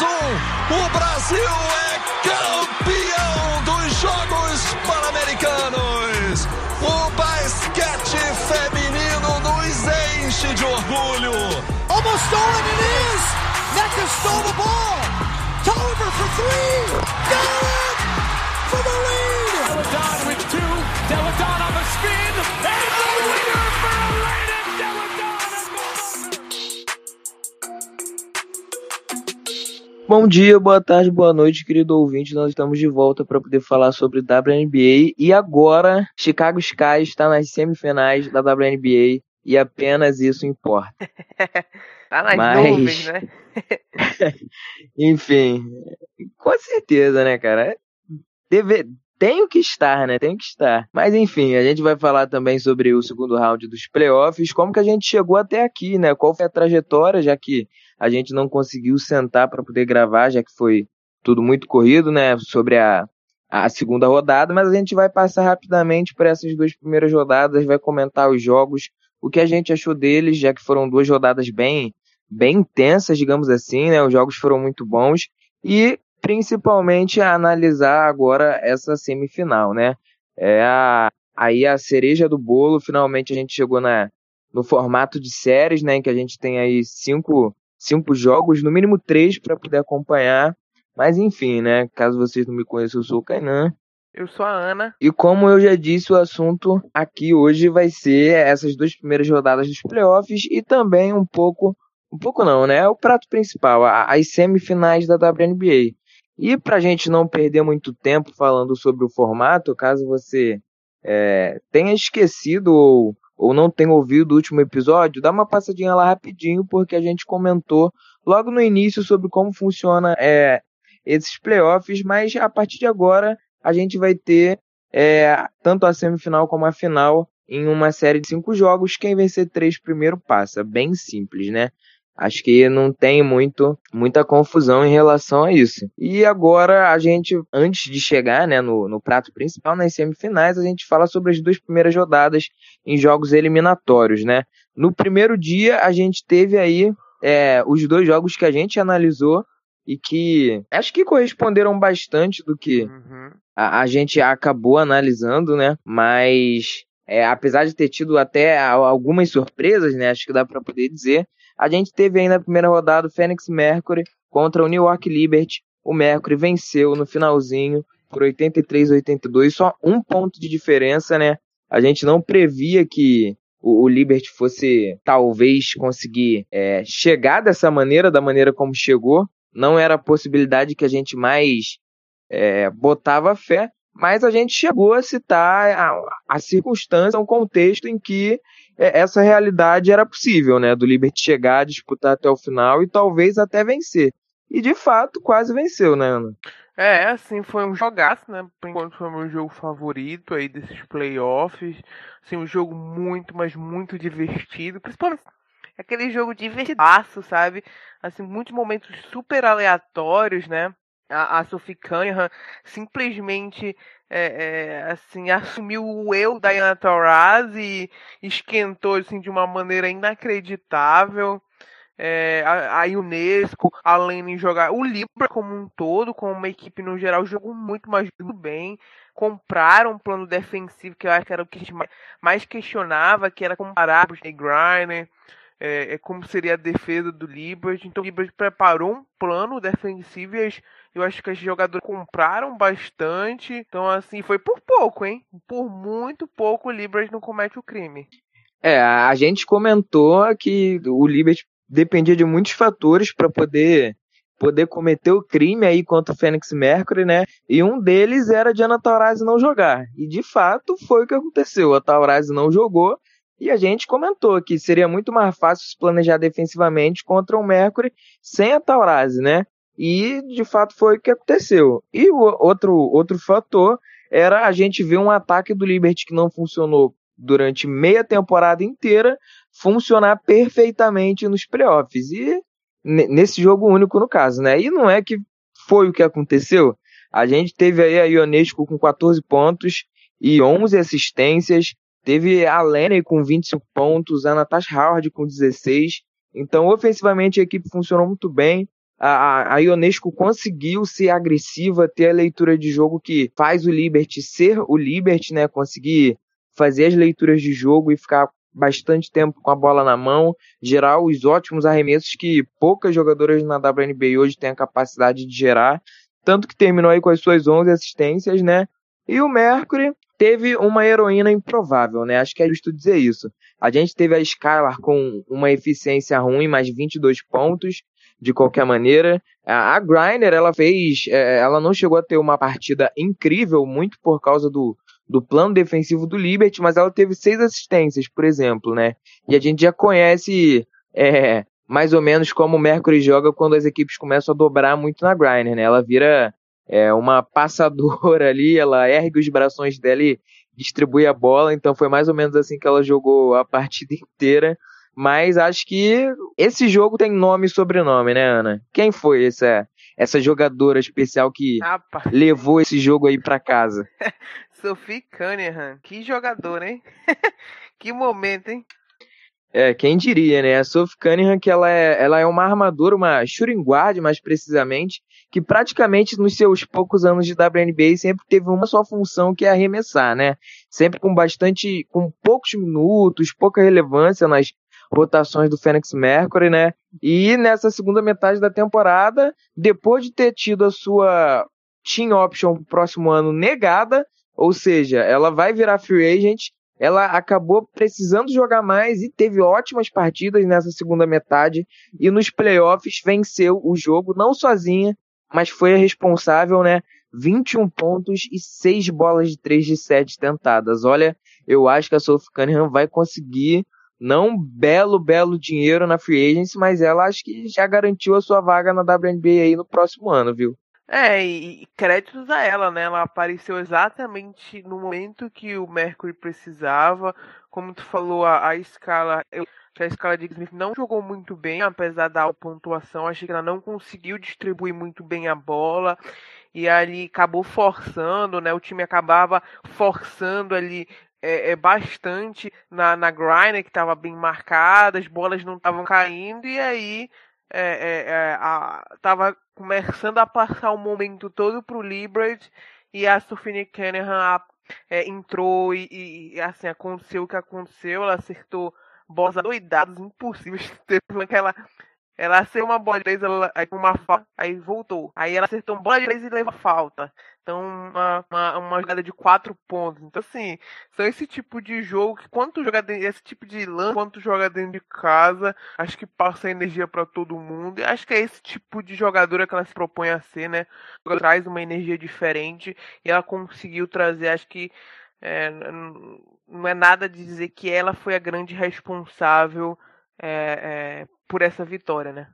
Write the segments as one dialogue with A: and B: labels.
A: mais um. O Brasil é campeão dos Jogos Pan-Americanos. O basquete feminino nos enche de orgulho.
B: Almost stolen it is. Neca stole the ball. Tolliver for three. Got it for the lead.
C: Deladon with two. Deladon on the
D: Bom dia, boa tarde, boa noite, querido ouvinte. Nós estamos de volta para poder falar sobre WNBA e agora Chicago Sky está nas semifinais da WNBA e apenas isso importa.
E: tá nas
D: Mas-
E: nuvens, né?
D: Enfim, com certeza, né, cara? Deve... Tenho que estar, né? Tenho que estar. Mas enfim, a gente vai falar também sobre o segundo round dos playoffs, como que a gente chegou até aqui, né? Qual foi a trajetória, já que a gente não conseguiu sentar para poder gravar, já que foi tudo muito corrido, né? Sobre a, a segunda rodada, mas a gente vai passar rapidamente por essas duas primeiras rodadas, vai comentar os jogos, o que a gente achou deles, já que foram duas rodadas bem bem intensas, digamos assim, né? Os jogos foram muito bons e principalmente analisar agora essa semifinal, né? É a, aí a cereja do bolo, finalmente a gente chegou na, no formato de séries, né? Em que a gente tem aí cinco, cinco jogos, no mínimo três para poder acompanhar. Mas enfim, né? Caso vocês não me conheçam, eu sou o Kainan.
E: Eu sou a Ana.
D: E como eu já disse, o assunto aqui hoje vai ser essas duas primeiras rodadas dos playoffs e também um pouco, um pouco não, né? É o prato principal, a- as semifinais da WNBA. E pra gente não perder muito tempo falando sobre o formato, caso você é, tenha esquecido ou, ou não tenha ouvido o último episódio, dá uma passadinha lá rapidinho, porque a gente comentou logo no início sobre como funciona é, esses playoffs, mas a partir de agora a gente vai ter é, tanto a semifinal como a final em uma série de cinco jogos. Quem vencer três primeiro passa. Bem simples, né? Acho que não tem muito, muita confusão em relação a isso. E agora a gente, antes de chegar né, no, no prato principal, nas semifinais, a gente fala sobre as duas primeiras rodadas em jogos eliminatórios, né? No primeiro dia a gente teve aí é, os dois jogos que a gente analisou e que acho que corresponderam bastante do que
E: Uhum.
D: a, a gente acabou analisando, né? Mas é, apesar de ter tido até algumas surpresas, né? Acho que dá para poder dizer. A gente teve aí na primeira rodada o Phoenix Mercury contra o New York Liberty. O Mercury venceu no finalzinho por 83 a 82, só um ponto de diferença, né? A gente não previa que o, o Liberty fosse talvez conseguir é, chegar dessa maneira, da maneira como chegou. Não era a possibilidade que a gente mais é, botava fé, mas a gente chegou a citar a, a circunstância, um contexto em que essa realidade era possível, né? Do Liberty chegar, disputar até o final e talvez até vencer. E de fato quase venceu, né, Ana?
E: É, assim, foi um jogaço, né? Por enquanto foi meu jogo favorito aí desses playoffs. Assim, um jogo muito, mas muito divertido. Principalmente aquele jogo divertidaço, sabe? Assim, muitos momentos super aleatórios, né? A, a Sophie Cunningham simplesmente, é, é, assim, assumiu o eu da Diana Taurasi e esquentou, assim, de uma maneira inacreditável é, a, a Unesco, além de jogar o Libra como um todo, como uma equipe no geral, jogou muito mais muito bem. Compraram um plano defensivo que eu acho que era o que a gente mais, mais questionava, que era comparar o Jay Griner, é, é, como seria a defesa do Liberty. Então o Liberty preparou um plano defensivo e as- eu acho que os jogadores compraram bastante. Então, assim, foi por pouco, hein? Por muito pouco o Liberty não comete o crime.
D: É, a gente comentou que o Liberty dependia de muitos fatores para poder poder cometer o crime aí contra o Fênix Mercury, né? E um deles era a Diana Taurasi não jogar. E de fato foi o que aconteceu. A Taurasi não jogou e a gente comentou que seria muito mais fácil se planejar defensivamente contra o Mercury sem a Taurasi, né? E de fato foi o que aconteceu. E o outro outro fator era a gente ver um ataque do Liberty que não funcionou durante meia temporada inteira funcionar perfeitamente nos playoffs. E ne- nesse jogo único, no caso, né? E não é que foi o que aconteceu. A gente teve aí a Ionesco com 14 pontos e 11 assistências. Teve a Lenny com 25 pontos, a Natasha Howard com 16. Então, ofensivamente, a equipe funcionou muito bem. A, a Ionesco conseguiu ser agressiva, ter a leitura de jogo que faz o Liberty ser o Liberty, né? Conseguir fazer as leituras de jogo e ficar bastante tempo com a bola na mão, gerar os ótimos arremessos que poucas jogadoras na WNBA hoje têm a capacidade de gerar, tanto que terminou aí com as suas 11 assistências, né? E o Mercury teve uma heroína improvável, né? Acho que é justo dizer isso. A gente teve a Skylar com uma eficiência ruim, mais 22 pontos, de qualquer maneira. A, Griner, ela fez, é, ela não chegou a ter uma partida incrível, muito por causa do, do plano defensivo do Liberty, mas ela teve seis assistências, por exemplo, né? E a gente já conhece é, mais ou menos como o Mercury joga quando as equipes começam a dobrar muito na Griner, né? Ela vira é, uma passadora ali, ela ergue os braços dela e distribui a bola, então foi mais ou menos assim que ela jogou a partida inteira. Mas acho que esse jogo tem nome e sobrenome, né, Ana? Quem foi essa, essa jogadora especial que Rapaz. levou esse jogo aí para casa?
E: Sophie Cunningham, que jogador, hein? que momento, hein?
D: É, quem diria, né? A Sophie Cunningham, que ela é, ela é uma armadora, uma shooting guard, mais precisamente, que praticamente nos seus poucos anos de WNBA sempre teve uma só função, que é arremessar, né? Sempre com bastante, com poucos minutos, pouca relevância nas rotações do Phoenix Mercury, né? E nessa segunda metade da temporada, depois de ter tido a sua team option pro próximo ano negada, ou seja, ela vai virar free agent. Ela acabou precisando jogar mais e teve ótimas partidas nessa segunda metade. E nos playoffs venceu o jogo, não sozinha, mas foi a responsável, né? 21 pontos e 6 bolas de 3 de 7 tentadas. Olha, eu acho que a Sophie Cunningham vai conseguir não belo, belo dinheiro na free agency, mas ela acho que já garantiu a sua vaga na WNBA aí no próximo ano, viu?
E: É, e, créditos a ela, né? Ela apareceu exatamente no momento que o Mercury precisava. Como tu falou, a, a escala. Eu, a escala de Smith não jogou muito bem, apesar da pontuação. Achei que ela não conseguiu distribuir muito bem a bola. E ali acabou forçando, né? O time acabava forçando ali é, é, bastante na, na grind, que estava bem marcada, as bolas não estavam caindo, e aí é, é, é, a, tava começando a passar o momento todo pro Libert e a Sophie Cunningham é, entrou e, e, assim aconteceu o que aconteceu, ela acertou bolas doidadas impossíveis, teve aquela ela acertou uma bola de três, ela, aí uma falta, aí voltou. Aí ela acertou uma bola de três e leva falta. Então, uma, uma, uma, jogada de quatro pontos. Então, assim, são esse tipo de jogo que quando tu joga dentro, esse tipo de lance, quando tu joga dentro de casa, acho que passa energia para todo mundo. E acho que é esse tipo de jogadora que ela se propõe a ser, né? Ela traz uma energia diferente e ela conseguiu trazer, acho que é, não é nada de dizer que ela foi a grande responsável é, é, por essa vitória, né?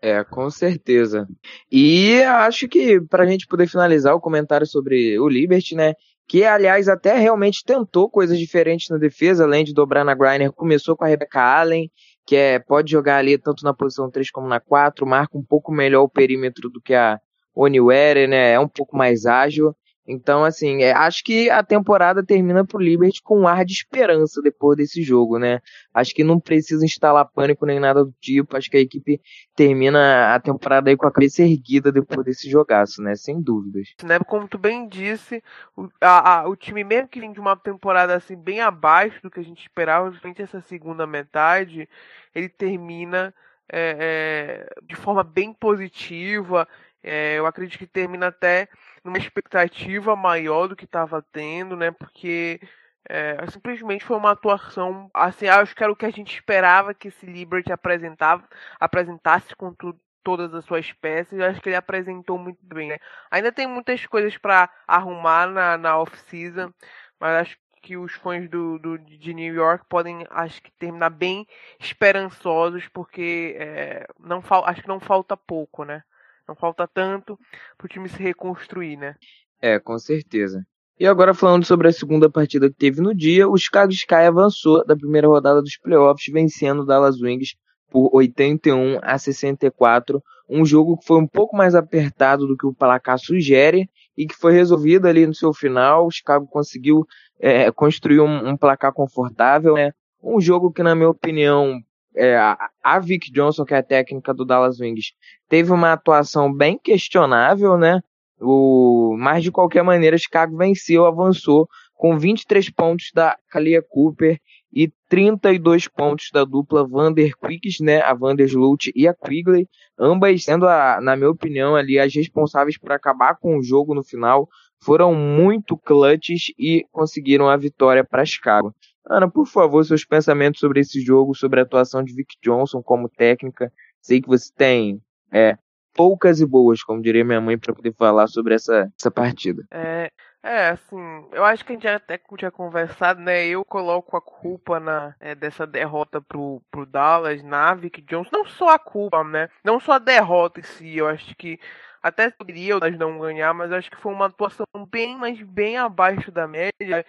D: É, com certeza. E acho que para a gente poder finalizar o comentário sobre o Liberty, né? Que, aliás, até realmente tentou coisas diferentes na defesa, além de dobrar na Griner, começou com a Rebecca Allen, que é, pode jogar ali tanto na posição 3 como na 4, marca um pouco melhor o perímetro do que a Oniwere, né? É um pouco mais ágil. Então, assim, é, acho que a temporada termina pro Liberty com um ar de esperança depois desse jogo, né? Acho que não precisa instalar pânico nem nada do tipo. Acho que a equipe termina a temporada aí com a cabeça erguida depois desse jogaço, né? Sem dúvidas.
E: Né? Como tu bem disse, o, a, a, o time mesmo que vem de uma temporada assim bem abaixo do que a gente esperava, justamente essa segunda metade, ele termina é, é, de forma bem positiva. É, eu acredito que termina até numa expectativa maior do que estava tendo, né? Porque é, simplesmente foi uma atuação, assim, acho que era o que a gente esperava que esse Liberty apresentava, apresentasse com tu, todas as suas peças. Eu acho que ele apresentou muito bem, né? Ainda tem muitas coisas para arrumar na, na off-season, mas acho que os fãs do, do, de New York podem, acho que terminar bem esperançosos, porque é, não acho que não falta pouco, né? Não falta tanto para o time se reconstruir, né?
D: É, com certeza. E agora falando sobre a segunda partida que teve no dia, o Chicago Sky avançou da primeira rodada dos playoffs, vencendo o Dallas Wings por 81 a 64, um jogo que foi um pouco mais apertado do que o placar sugere e que foi resolvido ali no seu final. O Chicago conseguiu é, construir um, um, placar confortável, né? Um jogo que, na minha opinião, é, a Vic Johnson, que é a técnica do Dallas Wings, teve uma atuação bem questionável, né? O, mas de qualquer maneira, Chicago venceu, avançou com 23 pontos da Kalia Cooper e 32 pontos da dupla Vander Quicks, né, a Vandersloot e a Quigley, ambas sendo, a, na minha opinião, ali as responsáveis por acabar com o jogo no final, foram muito clutches e conseguiram a vitória para Chicago. Ana, por favor, seus pensamentos sobre esse jogo, sobre a atuação de Vic Johnson como técnica. Sei que você tem é, poucas e boas, como diria minha mãe, para poder falar sobre essa, essa partida.
E: É, é, assim, eu acho que a gente até tinha conversado, né? Eu coloco a culpa na, é, dessa derrota pro, pro Dallas, na Vic Jones. Não só a culpa, né? Não só a derrota em si. Eu acho que até poderia Dallas não ganhar, mas acho que foi uma atuação bem, mas bem abaixo da média.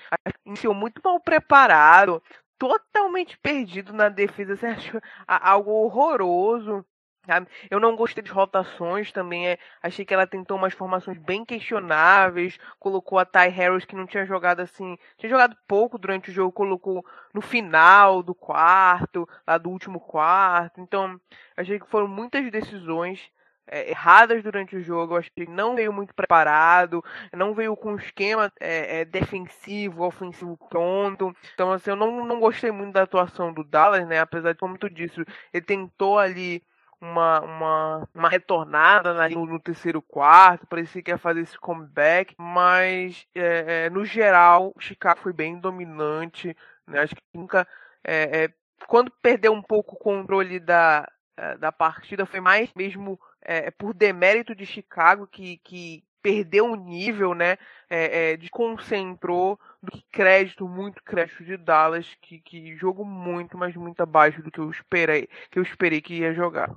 E: Iniciou muito mal preparado, totalmente perdido na defesa. Você acha algo horroroso. Eu não gostei de rotações também. É, achei que ela tentou umas formações bem questionáveis. Colocou a Ty Harris, que não tinha jogado assim. Tinha jogado pouco durante o jogo. Colocou no final do quarto, lá do último quarto. Então, achei que foram muitas decisões é, erradas durante o jogo. Eu achei que não veio muito preparado. Não veio com um esquema é, é, defensivo, ofensivo pronto. Então, assim, eu não, não gostei muito da atuação do Dallas, né? Apesar de, como tu disse, ele tentou ali uma, uma, uma retornada né, no, no, terceiro quarto, parecia que ia fazer esse comeback, mas é, é, no geral Chicago foi bem dominante, né? acho que nunca é, é quando perdeu um pouco o controle da, é, da partida foi mais mesmo é, por demérito de Chicago que, que perdeu o nível, né? É, é, do que crédito, muito crédito de Dallas, que, que jogo muito, mas muito abaixo do que eu esperei, que eu esperei que ia jogar.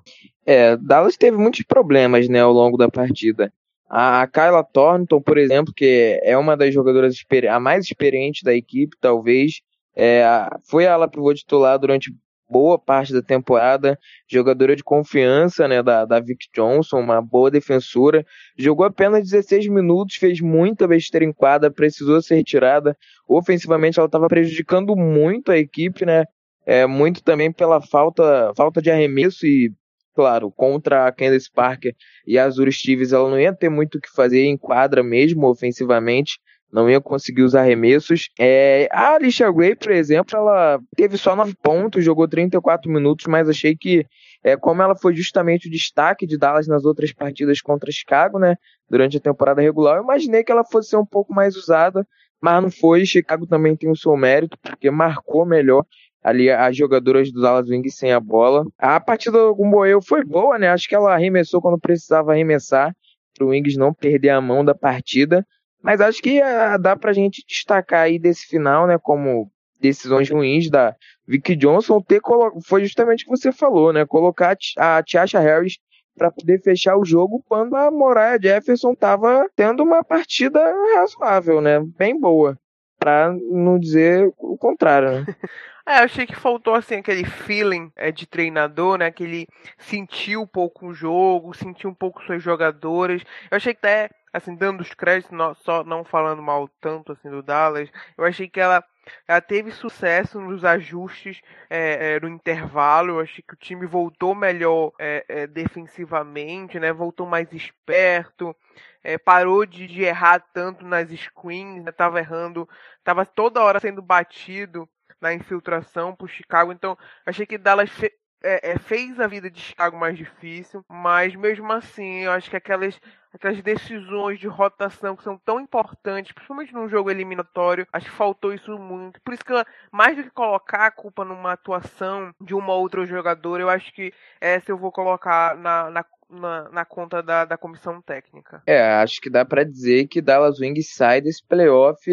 D: É, Dallas teve muitos problemas, né, ao longo da partida. A Kyla Thornton, por exemplo, que é uma das jogadoras a mais experiente da equipe, talvez, é, foi a ala pivô titular durante boa parte da temporada, jogadora de confiança né, da, da Vic Johnson, uma boa defensora. Jogou apenas 16 minutos, fez muita besteira em quadra, precisou ser retirada. Ofensivamente, ela estava prejudicando muito a equipe, né? É, muito também pela falta, falta de arremesso e, claro, contra a Candace Parker e a Azure Stevens, ela não ia ter muito o que fazer em quadra mesmo, ofensivamente não ia conseguir os arremessos. É, a Alicia Gray, por exemplo, ela teve só 9 pontos, jogou 34 minutos, mas achei que, é, como ela foi justamente o destaque de Dallas nas outras partidas contra Chicago, né, durante a temporada regular, eu imaginei que ela fosse ser um pouco mais usada, mas não foi. Chicago também tem o seu mérito, porque marcou melhor ali as jogadoras do Dallas Wings sem a bola. A partida do Moel foi boa, né? Acho que ela arremessou quando precisava arremessar, para o Wings não perder a mão da partida. Mas acho que uh, dá pra gente destacar aí desse final, né, como decisões ruins da Vicky Johnson ter foi justamente o que você falou, né, colocar a Tiasha Harris para poder fechar o jogo quando a Moraya Jefferson estava tendo uma partida razoável, né, bem boa, para não dizer o contrário, né?
E: É, eu achei que faltou assim aquele feeling é, de treinador, né? Que ele sentiu um pouco o jogo, sentiu um pouco suas jogadoras. Eu achei que até assim, dando os créditos, não, só não falando mal tanto assim do Dallas, eu achei que ela, ela teve sucesso nos ajustes é, é, no intervalo. Eu achei que o time voltou melhor é, é defensivamente, né? Voltou mais esperto. É, parou de, de, errar tanto nas screens, né? tava errando, tava toda hora sendo batido na infiltração pro Chicago. Então, achei que Dallas fe é, é, fez a vida de Chicago mais difícil, mas mesmo assim, eu acho que aquelas, aquelas decisões de rotação que são tão importantes, principalmente num jogo eliminatório, acho que faltou isso muito. Por isso que, mais do que colocar a culpa numa atuação de uma ou outra jogadora, eu acho que essa eu vou colocar na, na na, na, conta da, da comissão técnica.
D: É, acho que dá para dizer que Dallas Wings sai desse playoff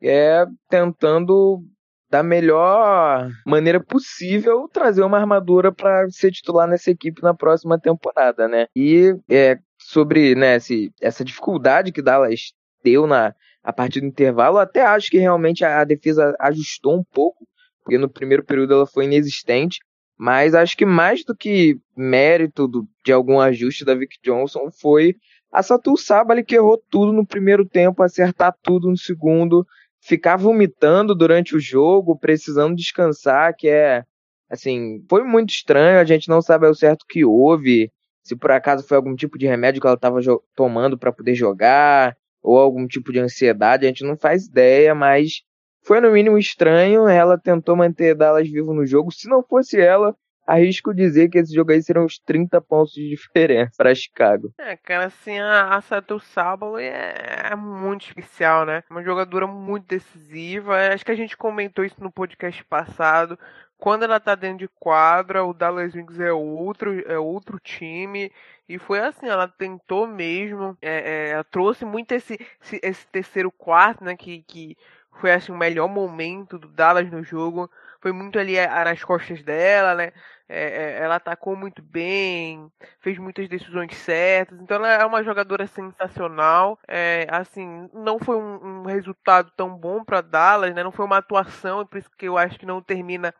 D: é tentando da melhor maneira possível trazer uma armadura para ser titular nessa equipe na próxima temporada, né? E é, sobre né, esse, essa dificuldade que Dallas deu na a partir do intervalo, até acho que realmente a, a defesa ajustou um pouco, porque no primeiro período ela foi inexistente, mas acho que mais do que mérito do, de algum ajuste da Vic Johnson foi a Satu Sabali que errou tudo no primeiro tempo, acertar tudo no segundo, ficar vomitando durante o jogo, precisando descansar, que é Assim, foi muito estranho, a gente não sabe ao certo o que houve, se por acaso foi algum tipo de remédio que ela estava tomando para poder jogar, ou algum tipo de ansiedade, a gente não faz ideia, mas foi no mínimo estranho. Ela tentou manter Dallas vivo no jogo. Se não fosse ela, arrisco dizer que esse jogo aí serão uns 30 pontos de diferença para Chicago.
E: É, cara, assim, a, a Sato Sábalo é, é, muito especial, né? Uma jogadora muito decisiva. Acho que a gente comentou isso no podcast passado. Quando ela tá dentro de quadra, o Dallas Wings é outro, é outro time. E foi assim, ela tentou mesmo. É, é, ela trouxe muito esse, esse, esse, terceiro quarto, né? Que, que foi assim, o melhor momento do Dallas no jogo. Foi muito ali é, nas costas dela, né? É, é, ela atacou muito bem, fez muitas decisões certas. Então ela é uma jogadora sensacional. É, assim, não foi um, um resultado tão bom para Dallas, né? Não foi uma atuação, por isso que eu acho que não termina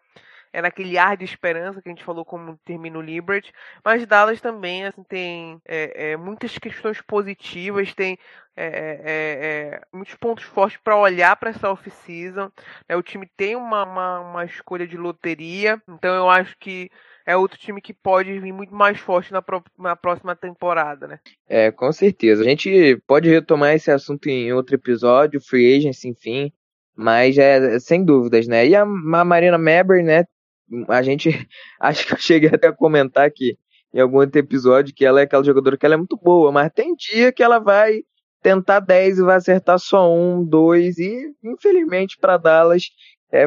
E: é naquele ar de esperança que a gente falou como termina o Liberty, mas Dallas também assim, tem é, é, muitas questões positivas, tem é, é, é, é muitos pontos fortes para olhar para essa off-season. Né? O time tem uma, uma, uma, escolha de loteria, então eu acho que é outro time que pode vir muito mais forte na, pro, na próxima temporada, né?
D: É, com certeza. A gente pode retomar esse assunto em outro episódio, free agency, enfim, mas é sem dúvidas, né? E a, a Marina Maber, né, a gente acho que eu cheguei até a comentar aqui em algum outro episódio que ela é aquela jogadora que ela é muito boa, mas tem dia que ela vai tentar 10 e vai acertar só um, dois e infelizmente para Dallas é,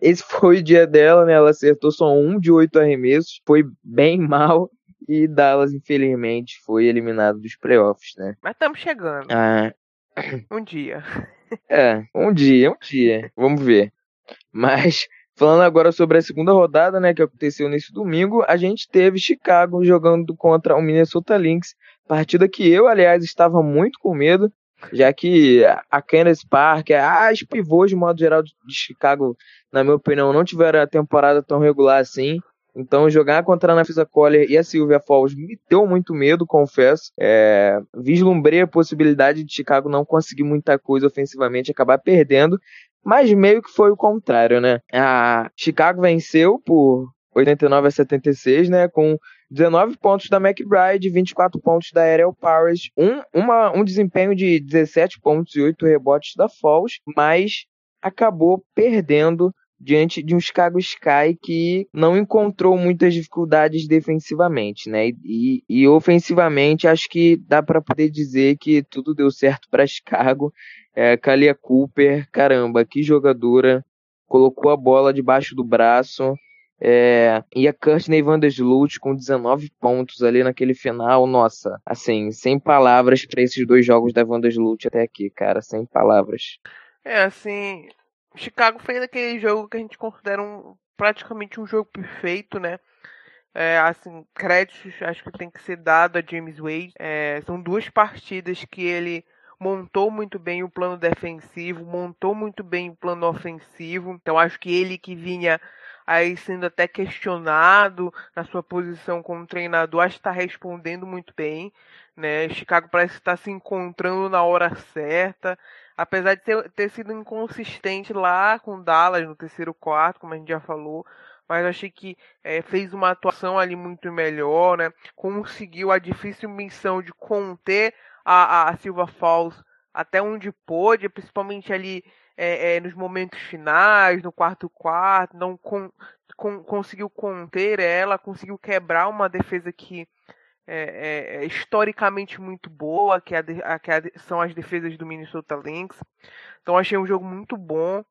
D: esse foi o dia dela, né? Ela acertou só um de oito arremessos, foi bem mal e Dallas infelizmente foi eliminado dos playoffs, né?
E: Mas estamos chegando.
D: Ah.
E: Um dia.
D: É, um dia, um dia. Vamos ver. Mas Falando agora sobre a segunda rodada, né, que aconteceu nesse domingo, a gente teve Chicago jogando contra o Minnesota Lynx, partida que eu, aliás, estava muito com medo, já que a Candace Parker, as pivôs de modo geral de Chicago, na minha opinião, não tiveram a temporada tão regular assim. Então, jogar contra a Nafisa Collier e a Sylvia Falls me deu muito medo, confesso. É, vislumbrei a possibilidade de Chicago não conseguir muita coisa ofensivamente, acabar perdendo mas meio que foi o contrário, né? A Chicago venceu por 89 a 76, né? Com 19 pontos da McBride, 24 pontos da Ariel Powers, um, uma, um desempenho de 17 pontos e 8 rebotes da Falls, mas acabou perdendo diante de um Chicago Sky que não encontrou muitas dificuldades defensivamente, né? E, e ofensivamente acho que dá para poder dizer que tudo deu certo para Chicago é, Kalia Cooper, caramba, que jogadora. Colocou a bola debaixo do braço. É, e a Courtney Vandersloot com 19 pontos ali naquele final. Nossa, assim, sem palavras para esses dois jogos da Vandersloot até aqui, cara, sem palavras.
E: É, assim, Chicago fez aquele jogo que a gente considera um, praticamente um jogo perfeito, né? É, assim, créditos acho que tem que ser dado a James Wade. É, são duas partidas que ele montou muito bem o plano defensivo, montou muito bem o plano ofensivo. Então acho que ele que vinha aí sendo até questionado na sua posição como treinador, acho que está respondendo muito bem. Né? Chicago parece estar se encontrando na hora certa. Apesar de ter, ter sido inconsistente lá com Dallas no terceiro quarto, como a gente já falou, mas achei que é, fez uma atuação ali muito melhor, né? Conseguiu a difícil missão de conter a, a Silva Falls até onde pôde, principalmente ali é, é, nos momentos finais, no quarto quarto, não com, conseguiu conter ela, conseguiu quebrar uma defesa que é, é, é historicamente muito boa, que, a, que a, são as defesas do Minnesota Lynx. Então achei um jogo muito bom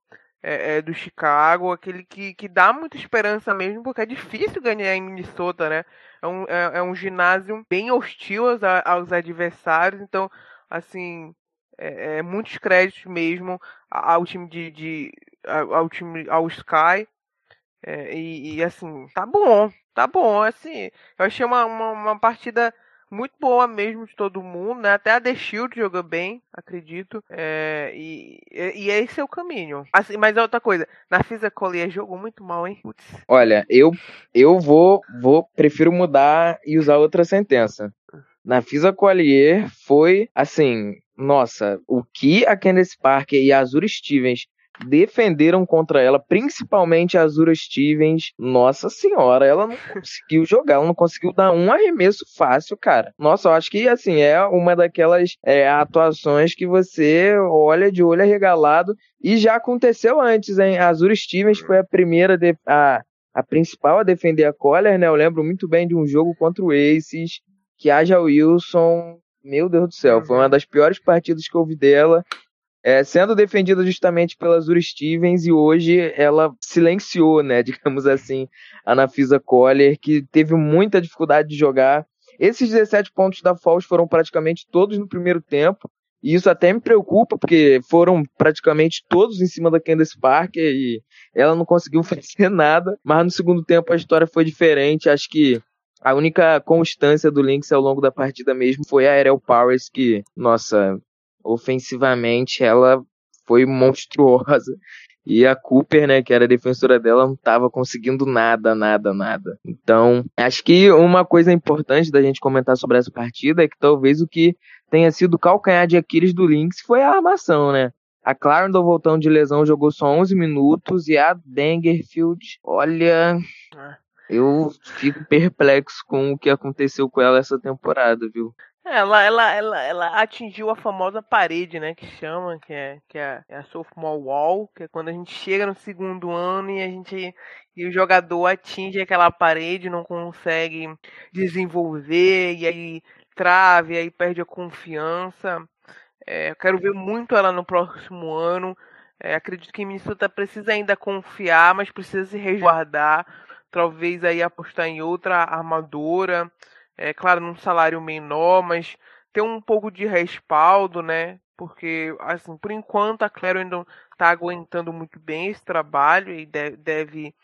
E: é, do Chicago, aquele que, que dá muita esperança mesmo, porque é difícil ganhar em Minnesota, né? é um, é, é um ginásio bem hostil aos, aos adversários, então, assim, é, é, muitos créditos mesmo ao time de, de ao time ao Sky é, e, e, assim tá bom tá bom assim eu achei uma, uma, uma, partida muito boa mesmo de todo mundo né? Até a The Shield jogou bem acredito. É, e, e, esse é o caminho. Assim mas é outra coisa na Collier jogou muito mal hein? Putz.
D: olha eu eu vou vou prefiro mudar e usar outra sentença. Na Fisa Collier foi assim nossa, o que a Candace Parker e a Azura Stevens defenderam contra ela, principalmente a Azura Stevens. Nossa senhora, ela não conseguiu jogar, ela não conseguiu dar um arremesso fácil, cara. Nossa, eu acho que assim é uma daquelas é, atuações que você olha de olho arregalado e já aconteceu antes, hein? A Azura Stevens foi a primeira de, a, a principal a defender a Collar, né? Eu lembro muito bem de um jogo contra o Aces que haja Wilson, meu Deus do céu, foi uma das piores partidas que eu vi dela é, sendo defendida justamente pela Zuri Stevens e hoje ela silenciou, né, digamos assim, a Nafisa Collier, que teve muita dificuldade de jogar. Esses 17 pontos da Falls foram praticamente todos no primeiro tempo, e isso até me preocupa, porque foram praticamente todos em cima da Candace Parker e ela não conseguiu fazer nada, mas no segundo tempo a história foi diferente, acho que a única constância do Lynx ao longo da partida mesmo foi a Ariel Powers, que, nossa, ofensivamente ela foi monstruosa. E a Cooper, né, que era a defensora dela, não estava conseguindo nada, nada, nada. Então, acho que uma coisa importante da gente comentar sobre essa partida é que talvez o que tenha sido o calcanhar de Aquiles do Lynx foi a armação, né? A Clarendon voltando de lesão jogou só 11 minutos e a Dangerfield, olha, é. eu fico perplexo com o que aconteceu com ela essa temporada, viu?
E: Ela, ela, ela, ela atingiu a famosa parede, né? Que chama, que é, que é, é a sophomore wall, que é quando a gente chega no segundo ano e a gente e o jogador atinge aquela parede, não consegue desenvolver e aí trave, aí perde a confiança. É, eu quero ver muito ela no próximo ano. É, acredito que Minnesota precisa ainda confiar, mas precisa se resguardar. Talvez aí apostar em outra armadora é claro, num salário menor, mas ter um pouco de respaldo, né? Porque, assim, por enquanto a Claro ainda está aguentando muito bem esse trabalho e deve,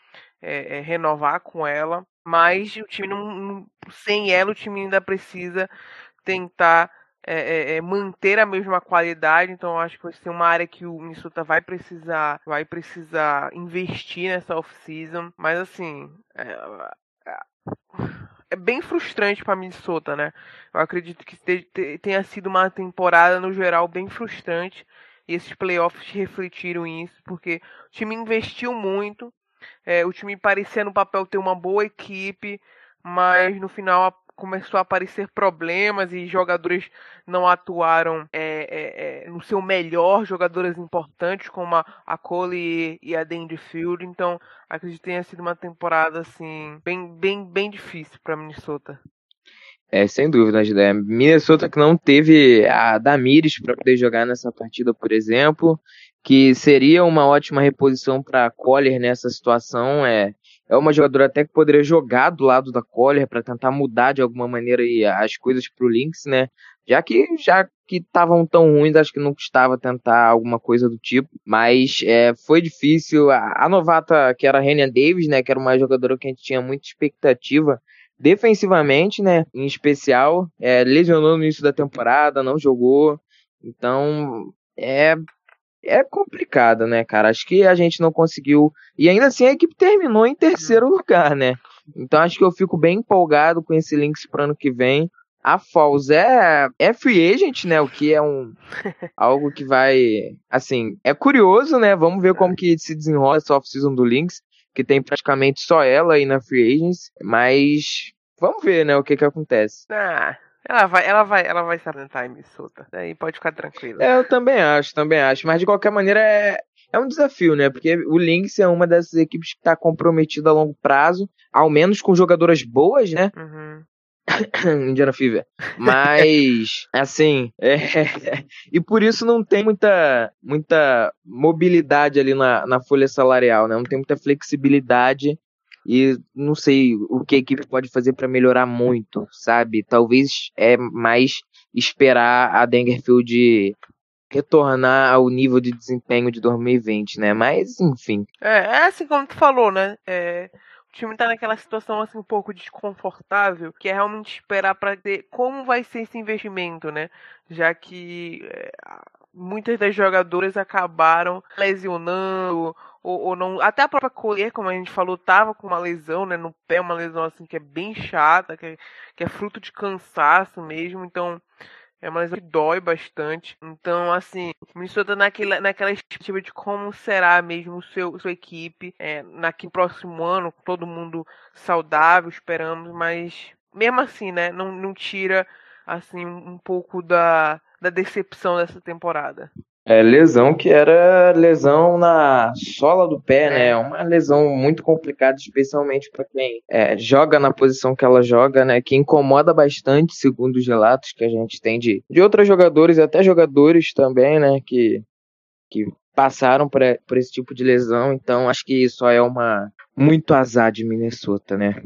E: é, é, renovar com ela. Mas o time não, sem ela, o time ainda precisa tentar é, é, é manter a mesma qualidade. Então, acho que vai ser uma área que o Minnesota vai precisar, vai precisar investir nessa off-season. Mas, assim, é, bem frustrante para Minnesota, né? Eu acredito que tenha sido uma temporada no geral bem frustrante e esses playoffs refletiram isso, porque o time investiu muito, é, o time parecia no papel ter uma boa equipe, mas no final começou a aparecer problemas e jogadores não atuaram é, é, é, no seu melhor, jogadores importantes como a, a Cole e, a Dangerfield. Então, acredito que tenha sido uma temporada assim bem, bem, bem difícil para Minnesota.
D: É, sem dúvida, né? Minnesota que não teve a Damires para poder jogar nessa partida, por exemplo, que seria uma ótima reposição para Collier nessa situação. É, é uma jogadora até que poderia jogar do lado da Collier para tentar mudar de alguma maneira as coisas para o Lynx, né? Já que já que estavam tão ruins, acho que não custava tentar alguma coisa do tipo. Mas é, foi difícil. A, a novata que era a Renia Davis, né? Que era uma jogadora que a gente tinha muita expectativa defensivamente, né? Em especial, é, lesionou no início da temporada, não jogou. Então, é é complicado, né, cara? Acho que a gente não conseguiu. E ainda assim a equipe terminou em terceiro uhum. lugar, né? Então acho que eu fico bem empolgado com esse Lynx pro ano que vem. A Falls é, é free agent, né? O que é um algo que vai. Assim, é curioso, né? Vamos ver como que se desenrola essa off-season do Lynx, que tem praticamente só ela aí na free agents. Mas vamos ver, né? O que que acontece.
E: Ah. Ela vai, ela vai, ela vai se apresentar em Minnesota. Daí pode ficar tranquilo.
D: É, eu também acho, também acho. Mas de qualquer maneira é, é um desafio, né? Porque o Lynx é uma dessas equipes que está comprometida a longo prazo, ao menos com jogadoras boas, né?
E: Uhum.
D: Indiana Fever. Mas, assim, é, e por isso não tem muita, muita mobilidade ali na, na folha salarial, né? Não tem muita flexibilidade e não sei o que a equipe pode fazer para melhorar muito, sabe? Talvez é mais esperar a Dangerfield retornar ao nível de desempenho de 2020, né? Mas, enfim.
E: É, é assim como tu falou, né? É, o time tá naquela situação assim um pouco desconfortável, que é realmente esperar para ver como vai ser esse investimento, né? Já que é, muitas das jogadoras acabaram lesionando ou, ou, não. Até a própria Collier, como a gente falou, tava com uma lesão, né, no pé, uma lesão assim que é bem chata, que é, que é fruto de cansaço mesmo. Então, É uma lesão que dói bastante. Então, assim, Minnesota naquela, naquela expectativa de como será mesmo seu, sua equipe é, no próximo ano, todo mundo saudável, esperamos, mas mesmo assim, né, não, não tira assim um pouco da, da decepção dessa temporada.
D: É, lesão que era lesão na sola do pé, né? É uma lesão muito complicada, especialmente para quem é, joga na posição que ela joga, né? Que incomoda bastante, segundo os relatos que a gente tem de, de outros jogadores, até jogadores também, né? Que, que passaram por, por esse tipo de lesão. Então, acho que isso é uma muito azar de Minnesota, né?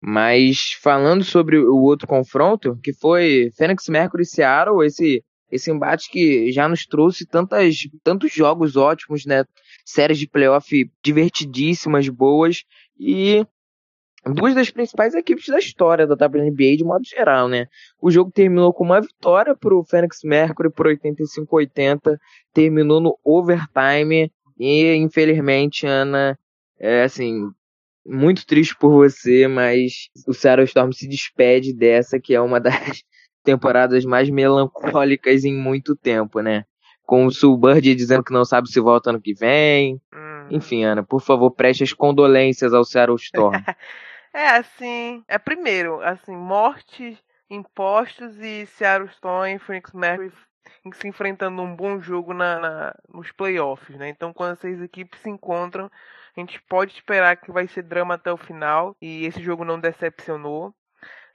D: Mas falando sobre o outro confronto, que foi Phoenix Mercury e Seattle, esse esse embate que já nos trouxe tantas, tantos jogos ótimos, né? Séries de playoff divertidíssimas, boas e duas das principais equipes da história da WNBA de modo geral, né? O jogo terminou com uma vitória para o Phoenix Mercury por 85-80, terminou no overtime e infelizmente, Ana, é assim, muito triste por você, mas o Seattle Storm se despede dessa que é uma das temporadas mais melancólicas em muito tempo, né? Com o Sulbird dizendo que não sabe se volta ano que vem. Hum. Enfim, Ana, por favor, preste as condolências ao Seattle Storm.
E: é, assim, é primeiro, assim, mortes, impostos e Seattle Storm e Phoenix Mercury se enfrentando um bom jogo na, na, nos playoffs, né? Então, quando essas equipes se encontram, a gente pode esperar que vai ser drama até o final e esse jogo não decepcionou.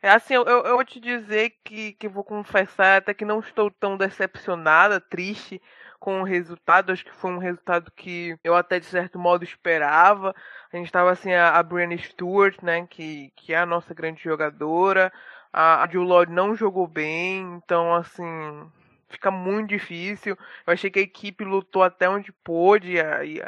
E: É assim, eu, eu vou te dizer que, que vou confessar até que não estou tão decepcionada, triste com o resultado. Acho que foi um resultado que eu até de certo modo esperava. A gente estava assim, a, a Brianna Stewart, né, que, que é a nossa grande jogadora. A, a Jill não jogou bem, então assim, fica muito difícil. Eu achei que a equipe lutou até onde pôde e,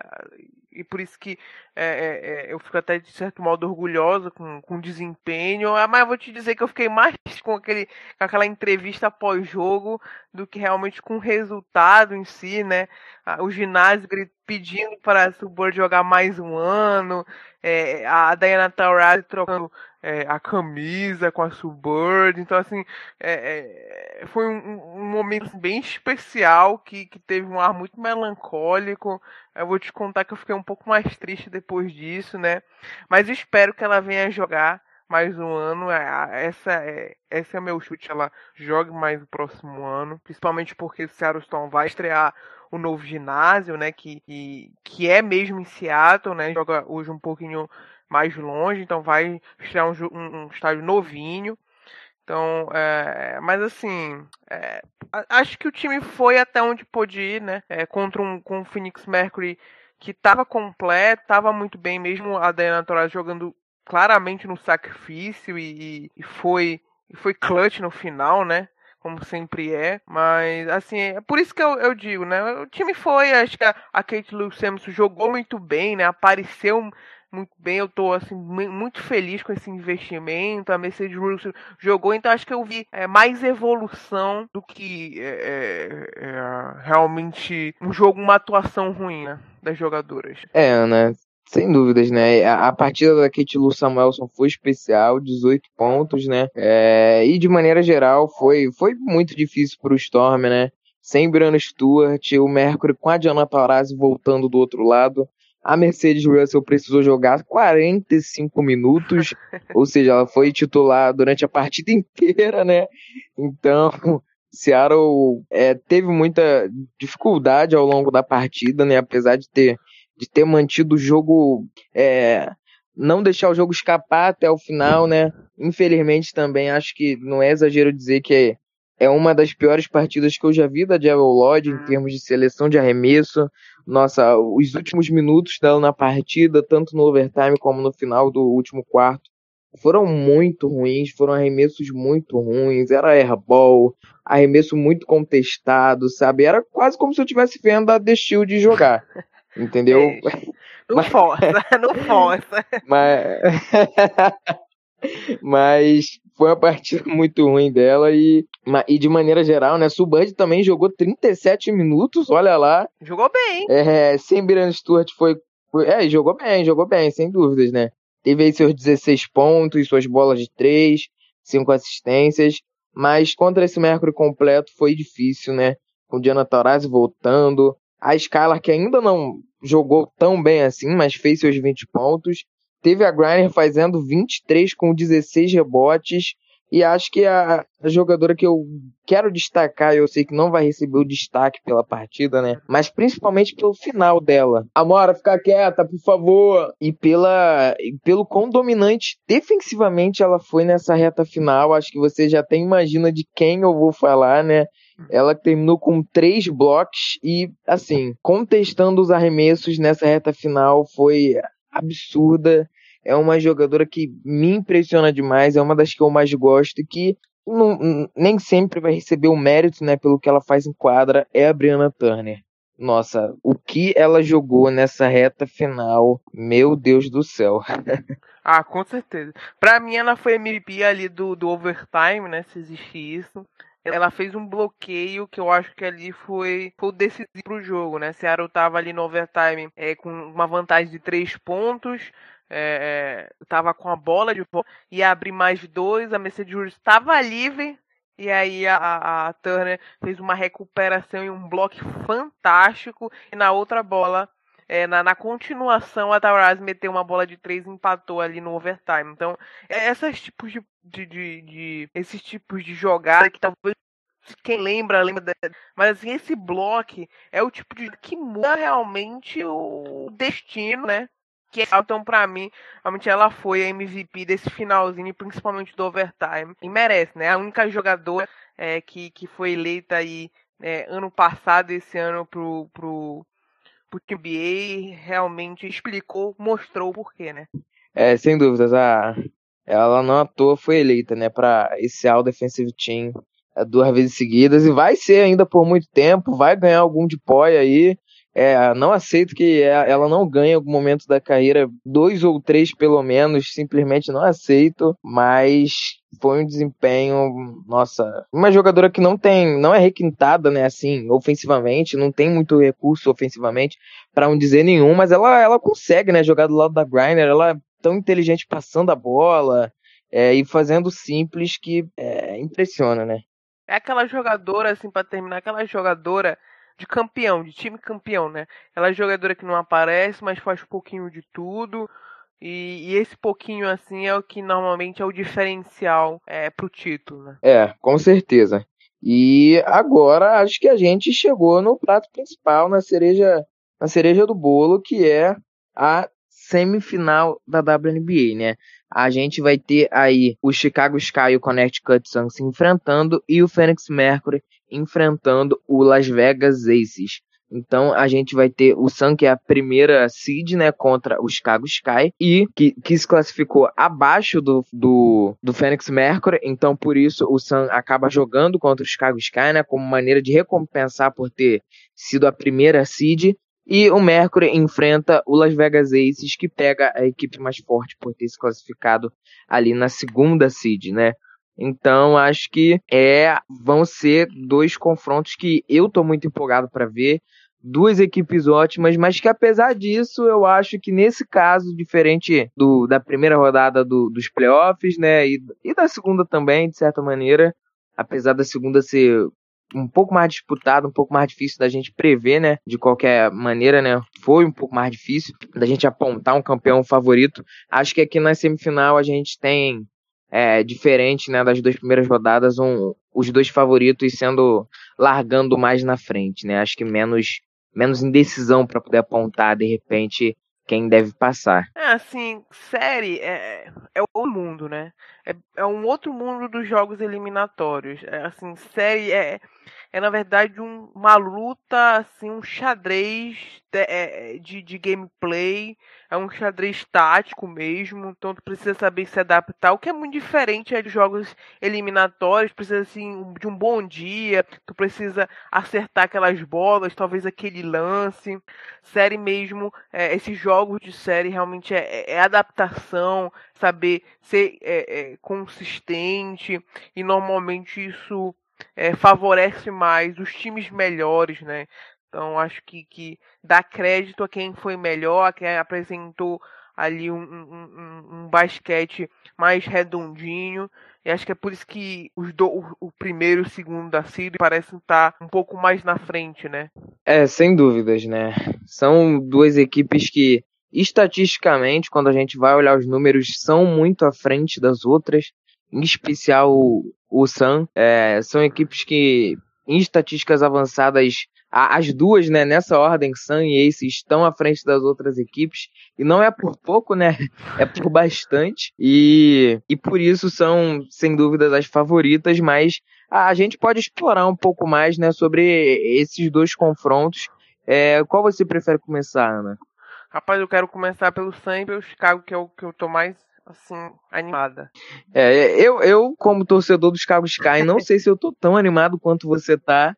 E: e por isso que é, é, é, eu fico até de certo modo orgulhosa com, com o desempenho. Ah, mas vou te dizer que eu fiquei mais com, aquele, com aquela entrevista pós-jogo do que realmente com o resultado em si, né? O ginásio pedindo para a Suburb jogar mais um ano, é, a Diana Taurasi trocando é, a camisa com a Suburb. Então, assim, é, é, foi um, um, momento bem especial que, que teve um ar muito melancólico. Eu vou te contar que eu fiquei um pouco mais triste depois disso, né? Mas espero que ela venha jogar mais um ano. É, essa é, esse é meu chute. Ela jogue mais o próximo ano, principalmente porque o Seattle Storm vai estrear o novo ginásio, né? Que, que, que é mesmo em Seattle, né? Joga hoje um pouquinho mais longe, então vai estrear um, um, um estádio novinho. Então, é, mas assim, é, acho que o time foi até onde pôde ir, né? É, contra um com o Phoenix Mercury que estava completo, estava muito bem, mesmo a Diana Taurasi jogando claramente no sacrifício e, e, foi e foi clutch no final, né? Como sempre é, mas assim, é por isso que eu, eu digo, né? O time foi, acho que a, a Kate Lou jogou muito bem, né? Apareceu muito bem, eu tô assim muito feliz com esse investimento. A Mercedes Russell jogou, então acho que eu vi é, mais evolução do que é, é, é, realmente um jogo, uma atuação ruim né, das jogadoras.
D: É, Ana, sem dúvidas, né? A, a partida da Kate Lu Samuelson foi especial, 18 pontos, né? É, e de maneira geral foi, foi muito difícil para o Storm, né? Sem Brianna Stewart, o Mercury com a Diana Taurasi voltando do outro lado. A Mercedes Russell precisou jogar 45 minutos, ou seja, ela foi titular durante a partida inteira, né? Então, Seattle é, teve muita dificuldade ao longo da partida, né? Apesar de ter, de ter mantido o jogo, é, não deixar o jogo escapar até o final, né? Infelizmente também acho que não é exagero dizer que é, uma das piores partidas que eu já vi da Jewel Lodge em termos de seleção de arremesso nossa, os últimos minutos dela na partida, tanto no overtime como no final do último quarto, foram muito ruins, foram arremessos muito ruins, era airball, arremesso muito contestado, sabe? Era quase como se eu estivesse vendo a The Shield jogar, entendeu? É,
E: não mas... força, não força.
D: Mas... mas foi uma partida muito ruim dela e, e de maneira geral, né? Subud também jogou 37 minutos, olha lá.
E: Jogou bem.
D: É, sem Brian Stewart foi, foi. É, jogou bem, jogou bem, sem dúvidas, né? Teve aí seus 16 pontos, suas bolas de 3, 5 assistências. mas contra esse Mercury completo foi difícil, né? Com o Diana Taurasi voltando, a Skylar que ainda não jogou tão bem assim, mas fez seus 20 pontos. Teve a Griner fazendo 23 com 16 rebotes e acho que a, a, jogadora que eu quero destacar, eu sei que não vai receber o destaque pela partida, né? Mas principalmente pelo final dela. Amora, fica quieta, por favor. E pela e pelo quão dominante defensivamente ela foi nessa reta final. Acho que você já até imagina de quem eu vou falar, né? Ela terminou com três blocos e, assim, contestando os arremessos nessa reta final foi absurda é uma jogadora que me impressiona demais, é uma das que eu mais gosto que não, nem sempre vai receber o mérito, né, pelo que ela faz em quadra, é a Brianna Turner. Nossa, o que ela jogou nessa reta final, meu Deus do céu.
E: ah, com certeza. Pra mim, ela foi MVP ali do, do overtime, né? Se existe isso. Ela fez um bloqueio que eu acho que ali foi, foi decisivo pro jogo, né? Seattle tava ali no overtime é, com uma vantagem de três pontos é, tava com a bola de volta, ia abrir mais dois, a Mercedes estava livre, e aí a, a, Turner fez uma recuperação e um bloco fantástico, e na outra bola, é, na, na, continuação, a Tauraz meteu uma bola de três e empatou ali no overtime. Então, é, esses tipos de, de, de, de esses tipos de jogada que talvez quem lembra, lembra. De... Mas assim, esse bloco é o tipo de que muda realmente o destino, né? que é então para mim, realmente ela foi a MVP desse finalzinho, principalmente do overtime, e merece, né? A única jogadora é, que, que foi eleita aí é, ano passado, esse ano pro, pro, pro NBA, realmente explicou, mostrou o porquê, né?
D: É, sem dúvidas, a, ela não à toa foi eleita, né, para esse All Defensive Team é, duas vezes seguidas e vai ser ainda por muito tempo, vai ganhar algum de aí, é, não aceito que é, ela não ganhe em algum momento da carreira, dois ou três pelo menos, simplesmente não aceito, mas foi um desempenho, nossa, uma jogadora que não tem, não é requintada, né, assim, ofensivamente, não tem muito recurso ofensivamente, para não dizer nenhum, mas ela, ela consegue, né, jogar do lado da Griner, ela é tão inteligente passando a bola, é, e fazendo simples que é, impressiona, né.
E: É aquela jogadora, assim, para terminar, aquela jogadora de campeão, de time campeão, né? Ela é jogadora que não aparece, mas faz um pouquinho de tudo. E, e, esse pouquinho assim é o que normalmente é o diferencial é, pro título, né?
D: É, com certeza. E agora acho que a gente chegou no prato principal, na cereja, na cereja do bolo, que é a semifinal da WNBA, né? A gente vai ter aí o Chicago Sky e o Connecticut Sun se enfrentando e o Phoenix Mercury enfrentando o Las Vegas Aces. Então a gente vai ter o Sun, que é a primeira seed, né, contra o Chicago Sky, e que, que se classificou abaixo do, do, do Phoenix Mercury. Então por isso o Sun acaba jogando contra o Chicago Sky, né, como maneira de recompensar por ter sido a primeira seed. E o Mercury enfrenta o Las Vegas Aces, que pega a equipe mais forte por ter se classificado ali na segunda seed, né? Então acho que é vão ser dois confrontos que eu tô muito empolgado para ver. Duas equipes ótimas, mas que apesar disso, eu acho que nesse caso, diferente do, da primeira rodada do, dos playoffs, né, e, e da segunda também, de certa maneira, apesar da segunda ser um pouco mais disputado, um pouco mais difícil da gente prever, né? De qualquer maneira, né? Foi um pouco mais difícil da gente apontar um campeão favorito. Acho que aqui na semifinal a gente tem é, diferente né, das duas primeiras rodadas, um, os dois favoritos sendo largando mais na frente, né? Acho que menos, menos indecisão para poder apontar de repente quem deve passar.
E: É, assim, série é, é o mundo, né? É, é um outro mundo dos jogos eliminatórios. É, assim, série é é na verdade um, uma luta, assim, um xadrez de, é, de, de, gameplay, é um xadrez tático mesmo, então tu precisa saber se adaptar, o que é muito diferente é de jogos eliminatórios, precisa assim de um bom dia, tu precisa acertar aquelas bolas, talvez aquele lance, série mesmo, é, esses jogos de série realmente é, é, é adaptação, saber ser é, é, consistente, e normalmente isso é, favorece mais os times melhores, né? Então acho que, que dá crédito a quem foi melhor, a quem apresentou ali um, um, um, basquete mais redondinho. E acho que é por isso que os do, o, primeiro e o segundo da Siri parecem estar um pouco mais na frente, né?
D: É, sem dúvidas, né? São duas equipes que, estatisticamente, quando a gente vai olhar os números, são muito à frente das outras. Em especial o, o Sun. É, são equipes que, em estatísticas avançadas, as duas, né, nessa ordem, Sun e Ace, estão à frente das outras equipes. E não é por pouco, né? É por bastante. E, e por isso são, sem dúvidas, as favoritas, mas a gente pode explorar um pouco mais, né, sobre esses dois confrontos. É, qual você prefere começar, Ana?
E: Rapaz, eu quero começar pelo Sun e pelo Chicago, que é o que eu tô mais assim, animada.
D: É, eu, eu como torcedor do Chicago Sky, não sei se eu tô tão animado quanto você tá.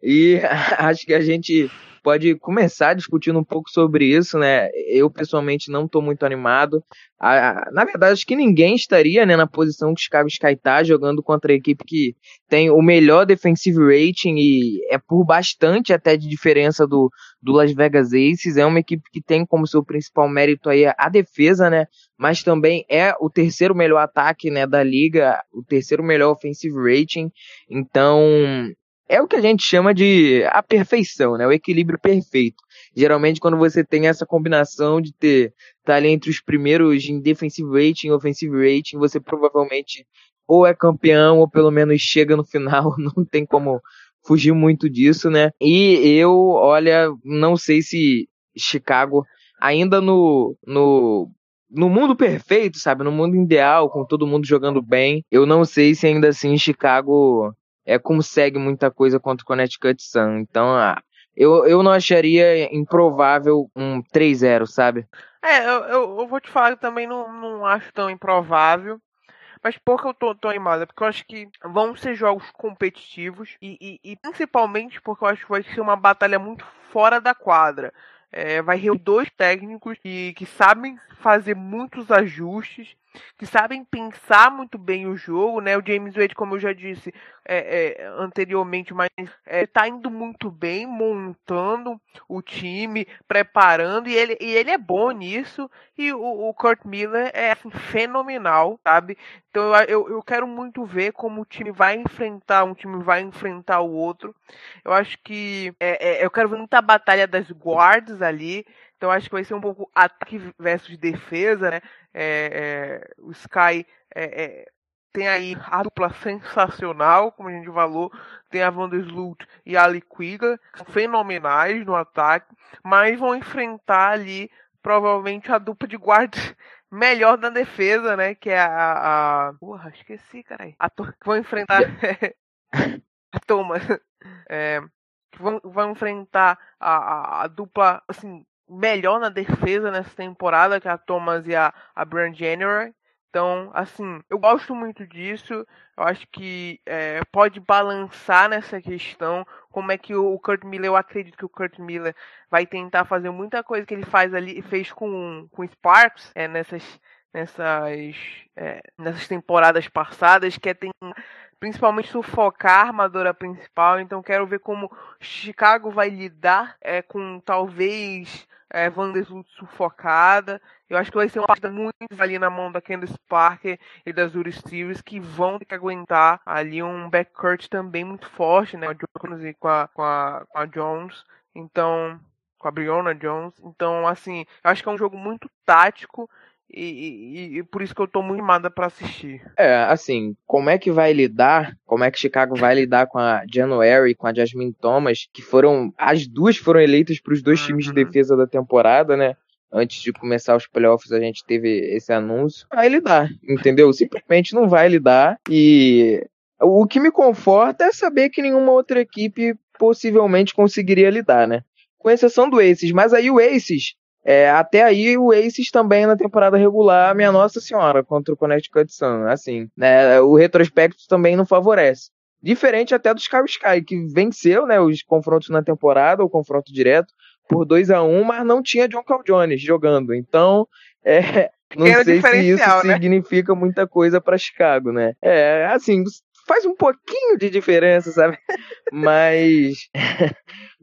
D: E acho que a gente pode começar discutindo um pouco sobre isso, né? Eu pessoalmente não estou muito animado. Na verdade, acho que ninguém estaria né, na posição que o Chicago Sky está jogando contra a equipe que tem o melhor defensive rating e é por bastante até de diferença do, do Las Vegas Aces. É uma equipe que tem como seu principal mérito aí a defesa, né? Mas também é o terceiro melhor ataque né, da liga, o terceiro melhor offensive rating. Então, é o que a gente chama de a perfeição, né? O equilíbrio perfeito. Geralmente, quando você tem essa combinação de ter tá ali entre os primeiros em defensive rating offensive rating, você provavelmente ou é campeão ou pelo menos chega no final. Não tem como fugir muito disso, né? E eu, olha, não sei se Chicago ainda no no no mundo perfeito, sabe? No mundo ideal, com todo mundo jogando bem, eu não sei se ainda assim Chicago é, consegue muita coisa contra o Connecticut Sun. Então, ah, eu, eu não acharia improvável um 3-0, sabe?
E: É, eu, eu, eu, vou te falar que também não, não acho tão improvável. Mas por que eu tô, tô animado? É porque eu acho que vão ser jogos competitivos e, e, e, principalmente porque eu acho que vai ser uma batalha muito fora da quadra. É, vai reunir dois técnicos que, que sabem fazer muitos ajustes que sabem pensar muito bem o jogo, né? O James Wade, como eu já disse é, é, anteriormente, mas é, tá indo muito bem, montando o time, preparando, e ele, e ele é bom nisso, e o, o Kurt Miller é assim, fenomenal, sabe? Então eu, eu quero muito ver como o time vai enfrentar, um time vai enfrentar o outro. Eu acho que é, é, eu quero ver muita batalha das guardas ali. Então acho que vai ser um pouco ataque versus defesa, né? É, é, o Sky é, é, tem aí a dupla sensacional, como a gente falou, tem a Van der Sloot e a Ali fenomenais no ataque, mas vão enfrentar ali provavelmente a dupla de guardas melhor da defesa, né? Que é a. a... Porra, esqueci, caralho. A to... Vão enfrentar. a Thomas. É, vão, vão enfrentar a, a, a, dupla, assim, melhor na defesa nessa temporada, que é a Thomas e a, a Brand January. Então, assim, eu gosto muito disso. Eu acho que é, pode balançar nessa questão. Como é que o Kurt Miller, eu acredito que o Kurt Miller vai tentar fazer muita coisa que ele faz ali, fez com, com Sparks é, nessas, nessas, é, nessas temporadas passadas, que é tentar principalmente sufocar a armadura principal. Então quero ver como Chicago vai lidar é, com talvez é, Vanderbilt sufocada. Eu acho que vai ser uma partida muito ali na mão da Candice Parker e das Uri Stevens que vão ter que aguentar ali um backcourt também muito forte, né? Com a Jones com a, com a, com a Jones. Então, com a Brionna Jones. Então, assim, eu acho que é um jogo muito tático e, e, e, por isso que eu tô muito animada para assistir.
D: É, assim, como é que vai lidar, como é que Chicago vai lidar com a January, com a Jasmine Thomas, que foram, as duas foram eleitas para os dois uhum. times de uhum. defesa da temporada, né? Antes de começar os playoffs, a gente teve esse anúncio. Vai lidar, entendeu? Simplesmente não vai lidar. E o que me conforta é saber que nenhuma outra equipe possivelmente conseguiria lidar, né? Com exceção do Aces. Mas aí o Aces é, até aí o Aces também na temporada regular, minha nossa senhora, contra o Connecticut Sun, assim, né, o retrospecto também não favorece. Diferente até do Chicago Sky, que venceu, né, os confrontos na temporada, o confronto direto, por 2 a 1 mas não tinha John Cal Jones jogando. Então, é, não sei se isso né? significa muita coisa para Chicago, né? É, assim, faz um pouquinho de diferença, sabe? mas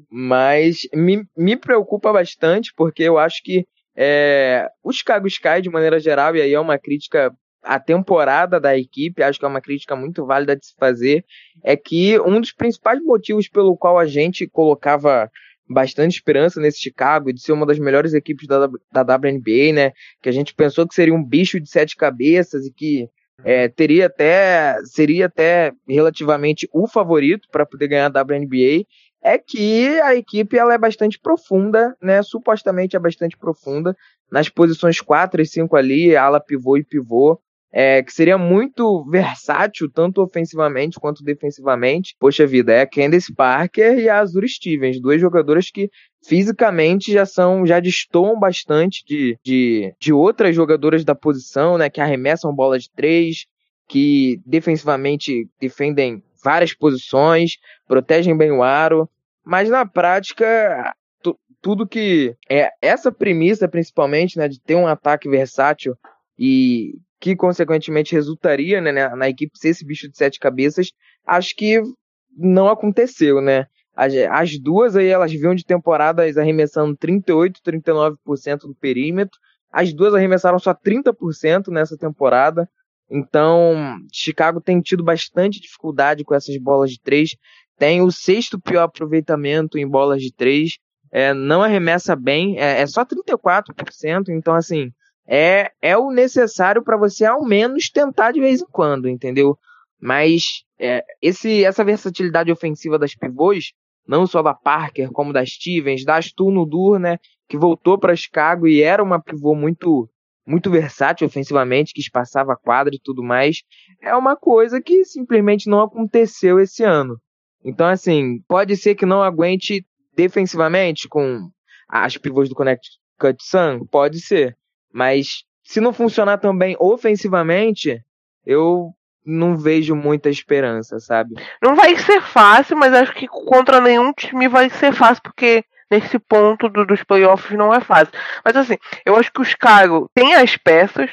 D: mas me, me preocupa bastante porque eu acho que é, o Chicago Sky, de maneira geral, e aí é uma crítica a temporada da equipe, acho que é uma crítica muito válida de se fazer, é que um dos principais motivos pelo qual a gente colocava bastante esperança nesse Chicago de ser uma das melhores equipes da, da WNBA, né? Que a gente pensou que seria um bicho de sete cabeças e que é, teria até seria até relativamente o favorito para poder ganhar a WNBA é que a equipe ela é bastante profunda, né? Supostamente é bastante profunda nas posições 4 e 5 ali, ala pivô e pivô é, que seria muito versátil, tanto ofensivamente quanto defensivamente. Poxa vida, é a Candice Parker e a Azura Stevens, duas jogadoras que fisicamente já são, já destoam bastante de, de, de outras jogadoras da posição, né, que arremessam bola de três, que defensivamente defendem várias posições, protegem bem o aro, mas na prática tudo que é essa premissa principalmente, né, de ter um ataque versátil e que consequentemente resultaria né, na, na, equipe ser esse bicho de sete cabeças, acho que não aconteceu, né? As, as duas aí, elas vinham de temporadas arremessando 38, 39% do perímetro. As duas arremessaram só 30% nessa temporada. Então, Chicago tem tido bastante dificuldade com essas bolas de três. Tem o sexto pior aproveitamento em bolas de três. É, não arremessa bem, é, é só 34%. Então, assim, é, é o necessário para você ao menos tentar de vez em quando, entendeu? Mas é, esse, essa versatilidade ofensiva das pivôs, não só da Parker, como da Stevens, da Stu Nudur, né, que voltou para Chicago e era uma pivô muito muito versátil ofensivamente, que espaçava quadra e tudo mais, é uma coisa que simplesmente não aconteceu esse ano. Então, assim, pode ser que não aguente defensivamente com as pivôs do Connecticut Sun? Pode ser. Mas se não funcionar também ofensivamente, eu não vejo muita esperança, sabe?
E: Não vai ser fácil, mas acho que contra nenhum time vai ser fácil, porque nesse ponto do, dos playoffs não é fácil. Mas assim, eu acho que o Chicago tem as peças,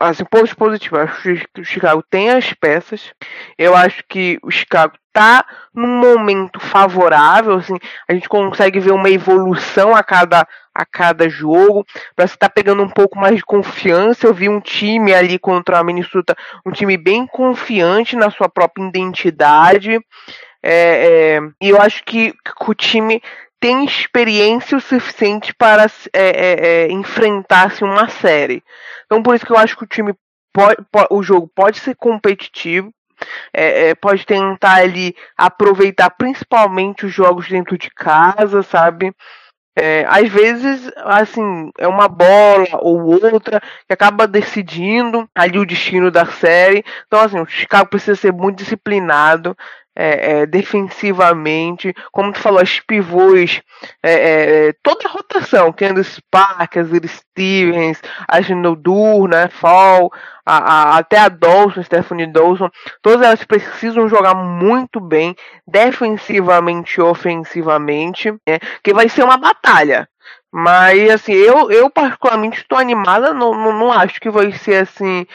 E: assim, pontos positivos, eu acho que o Chicago tem as peças, eu acho que o Chicago tá num momento favorável, assim, a gente consegue ver uma evolução a cada a cada jogo, para você estar tá pegando um pouco mais de confiança. Eu vi um time ali contra a Minnesota, um time bem confiante na sua própria identidade. É, é, e eu acho que, que, o time tem experiência o suficiente para é, é, é enfrentar assim, uma série. Então por isso que eu acho que o time pode, pode o jogo pode ser competitivo. É, é, pode tentar ali aproveitar principalmente os jogos dentro de casa, sabe? É, às vezes, assim, é uma bola ou outra que acaba decidindo ali o destino da série. Então, assim, o Chicago precisa ser muito disciplinado é, é, defensivamente. Como tu falou, as pivôs, é, é, é toda a rotação, Candice Parker, Stevens, a Dur, né, Fall, a, a, até a Dawson, Stephanie Dawson, todas elas precisam jogar muito bem, defensivamente e ofensivamente, né, que vai ser uma batalha. Mas, assim, eu, eu particularmente estou animada, não, não, não acho que vai ser, assim,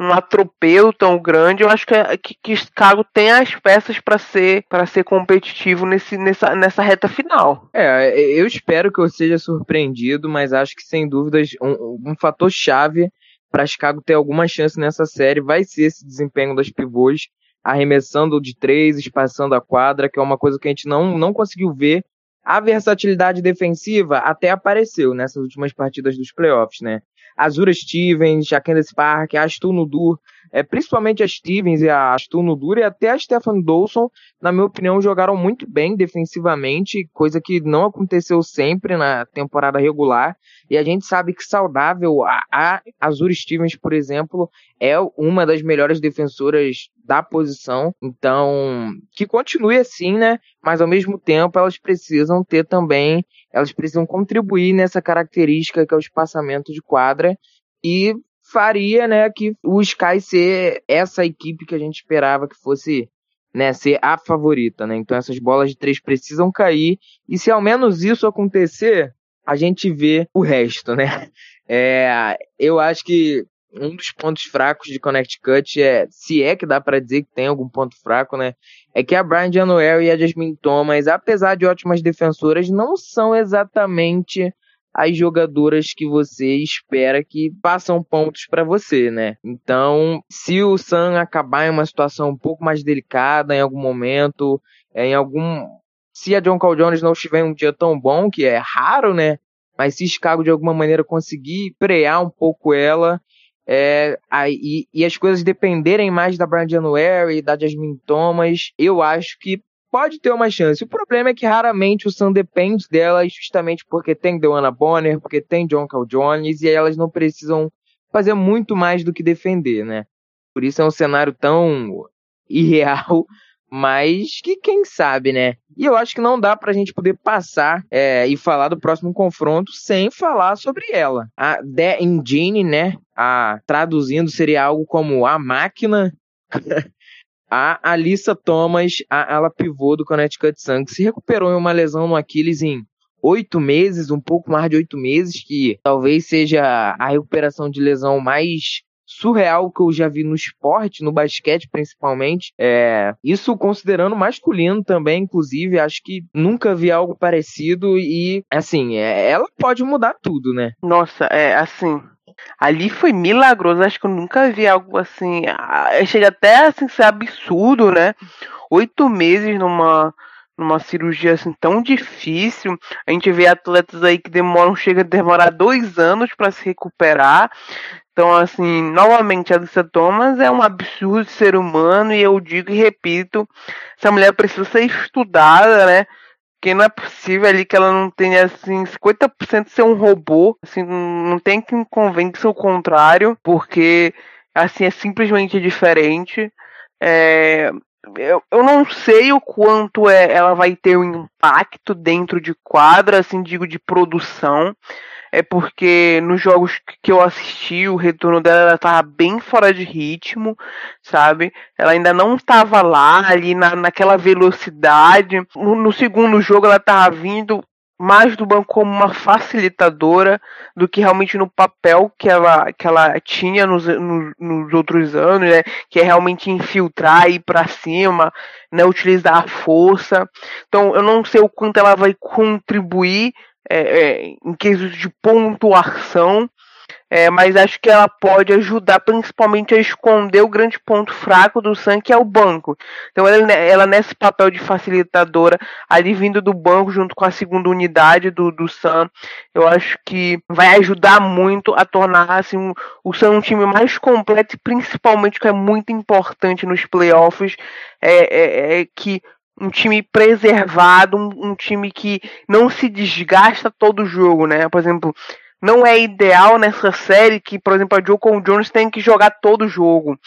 E: um atropelo tão grande, eu acho que, que, que Chicago tem as peças para ser para ser competitivo nesse, nessa, nessa reta final.
D: É, eu espero que eu seja surpreendido, mas acho que sem dúvidas um, um fator chave para Chicago ter alguma chance nessa série vai ser esse desempenho das pivôs, arremessando de três, espaçando a quadra, que é uma coisa que a gente não, não conseguiu ver. A versatilidade defensiva até apareceu nessas últimas partidas dos playoffs, né? Azura Stevens, a Candace Park, a Nudur, é, principalmente a Stevens e a Stu Nudur e até a Stefan Dawson, na minha opinião, jogaram muito bem defensivamente, coisa que não aconteceu sempre na temporada regular. E a gente sabe que saudável, a, a Stevens, por exemplo, é uma das melhores defensoras da posição. Então, que continue assim, né? Mas ao mesmo tempo, elas precisam ter também elas precisam contribuir nessa característica que é o espaçamento de quadra e faria, né, que o Sky ser essa equipe que a gente esperava que fosse, né, ser a favorita, né? Então essas bolas de três precisam cair e se ao menos isso acontecer, a gente vê o resto, né? É, eu acho que um dos pontos fracos de Connecticut é, se é que dá para dizer que tem algum ponto fraco, né? É que a Brian January e a Jasmine Thomas, apesar de ótimas defensoras, não são exatamente as jogadoras que você espera que passam pontos para você, né? Então, se o Sun acabar em uma situação um pouco mais delicada em algum momento, é, em algum se a John Call Jones não estiver um dia tão bom, que é raro, né? Mas se Chicago de alguma maneira conseguir frear um pouco ela, é, aí, e as coisas dependerem mais da Brian January e da Jasmine Thomas, eu acho que pode ter uma chance. O problema é que raramente o Sun depende delas, justamente porque tem Deanna Bonner, porque tem John Cal Jones, e elas não precisam fazer muito mais do que defender, né? Por isso é um cenário tão irreal, mas que quem sabe, né? E eu acho que não dá pra gente poder passar é, e falar do próximo confronto sem falar sobre ela. A The Engine, né? A, traduzindo seria algo como a máquina. A Alissa Thomas, a ala pivô do Connecticut Sun, que se recuperou em uma lesão no Aquiles em oito meses, um pouco mais de oito meses, que talvez seja a recuperação de lesão mais surreal que eu já vi no esporte, no basquete principalmente. É, isso considerando masculino também, inclusive, acho que nunca vi algo parecido e, assim, é, ela pode mudar tudo, né?
E: Nossa, é assim, Ali foi milagroso, acho que eu nunca vi algo assim. Chega até assim, ser absurdo, né? Oito meses numa, numa cirurgia assim tão difícil. A gente vê atletas aí que demoram, chega a demorar dois anos para se recuperar. Então, assim, novamente, a Alicia Thomas é um absurdo ser humano, e eu digo e repito, essa mulher precisa ser estudada, né? Porque não é possível ali que ela não tenha, assim, 50% ser um robô. Assim, não tem que convencer o contrário, porque, assim, é simplesmente diferente. É, eu, eu não sei o quanto é, ela vai ter um impacto dentro de quadra, assim, digo, de produção é porque nos jogos que eu assisti, o retorno dela estava bem fora de ritmo, sabe? Ela ainda não estava lá, ali na, naquela velocidade. No, no segundo jogo, ela estava vindo mais do banco como uma facilitadora do que realmente no papel que ela, que ela tinha nos, nos, nos outros anos, né? Que é realmente infiltrar, ir para cima, né? Utilizar a força. Então, eu não sei o quanto ela vai contribuir é, é, em quesito de pontuação, é, mas acho que ela pode ajudar principalmente a esconder o grande ponto fraco do Sam, que é o banco. Então ela, ela nesse papel de facilitadora, ali vindo do banco junto com a segunda unidade do, do Sam, eu acho que vai ajudar muito a tornar assim, o Sam um time mais completo e principalmente que é muito importante nos playoffs é, é, é que um time preservado, um, um, time que não se desgasta todo o jogo, né? Por exemplo, não é ideal nessa série que, por exemplo, a Joe Jones tem que jogar todo o jogo,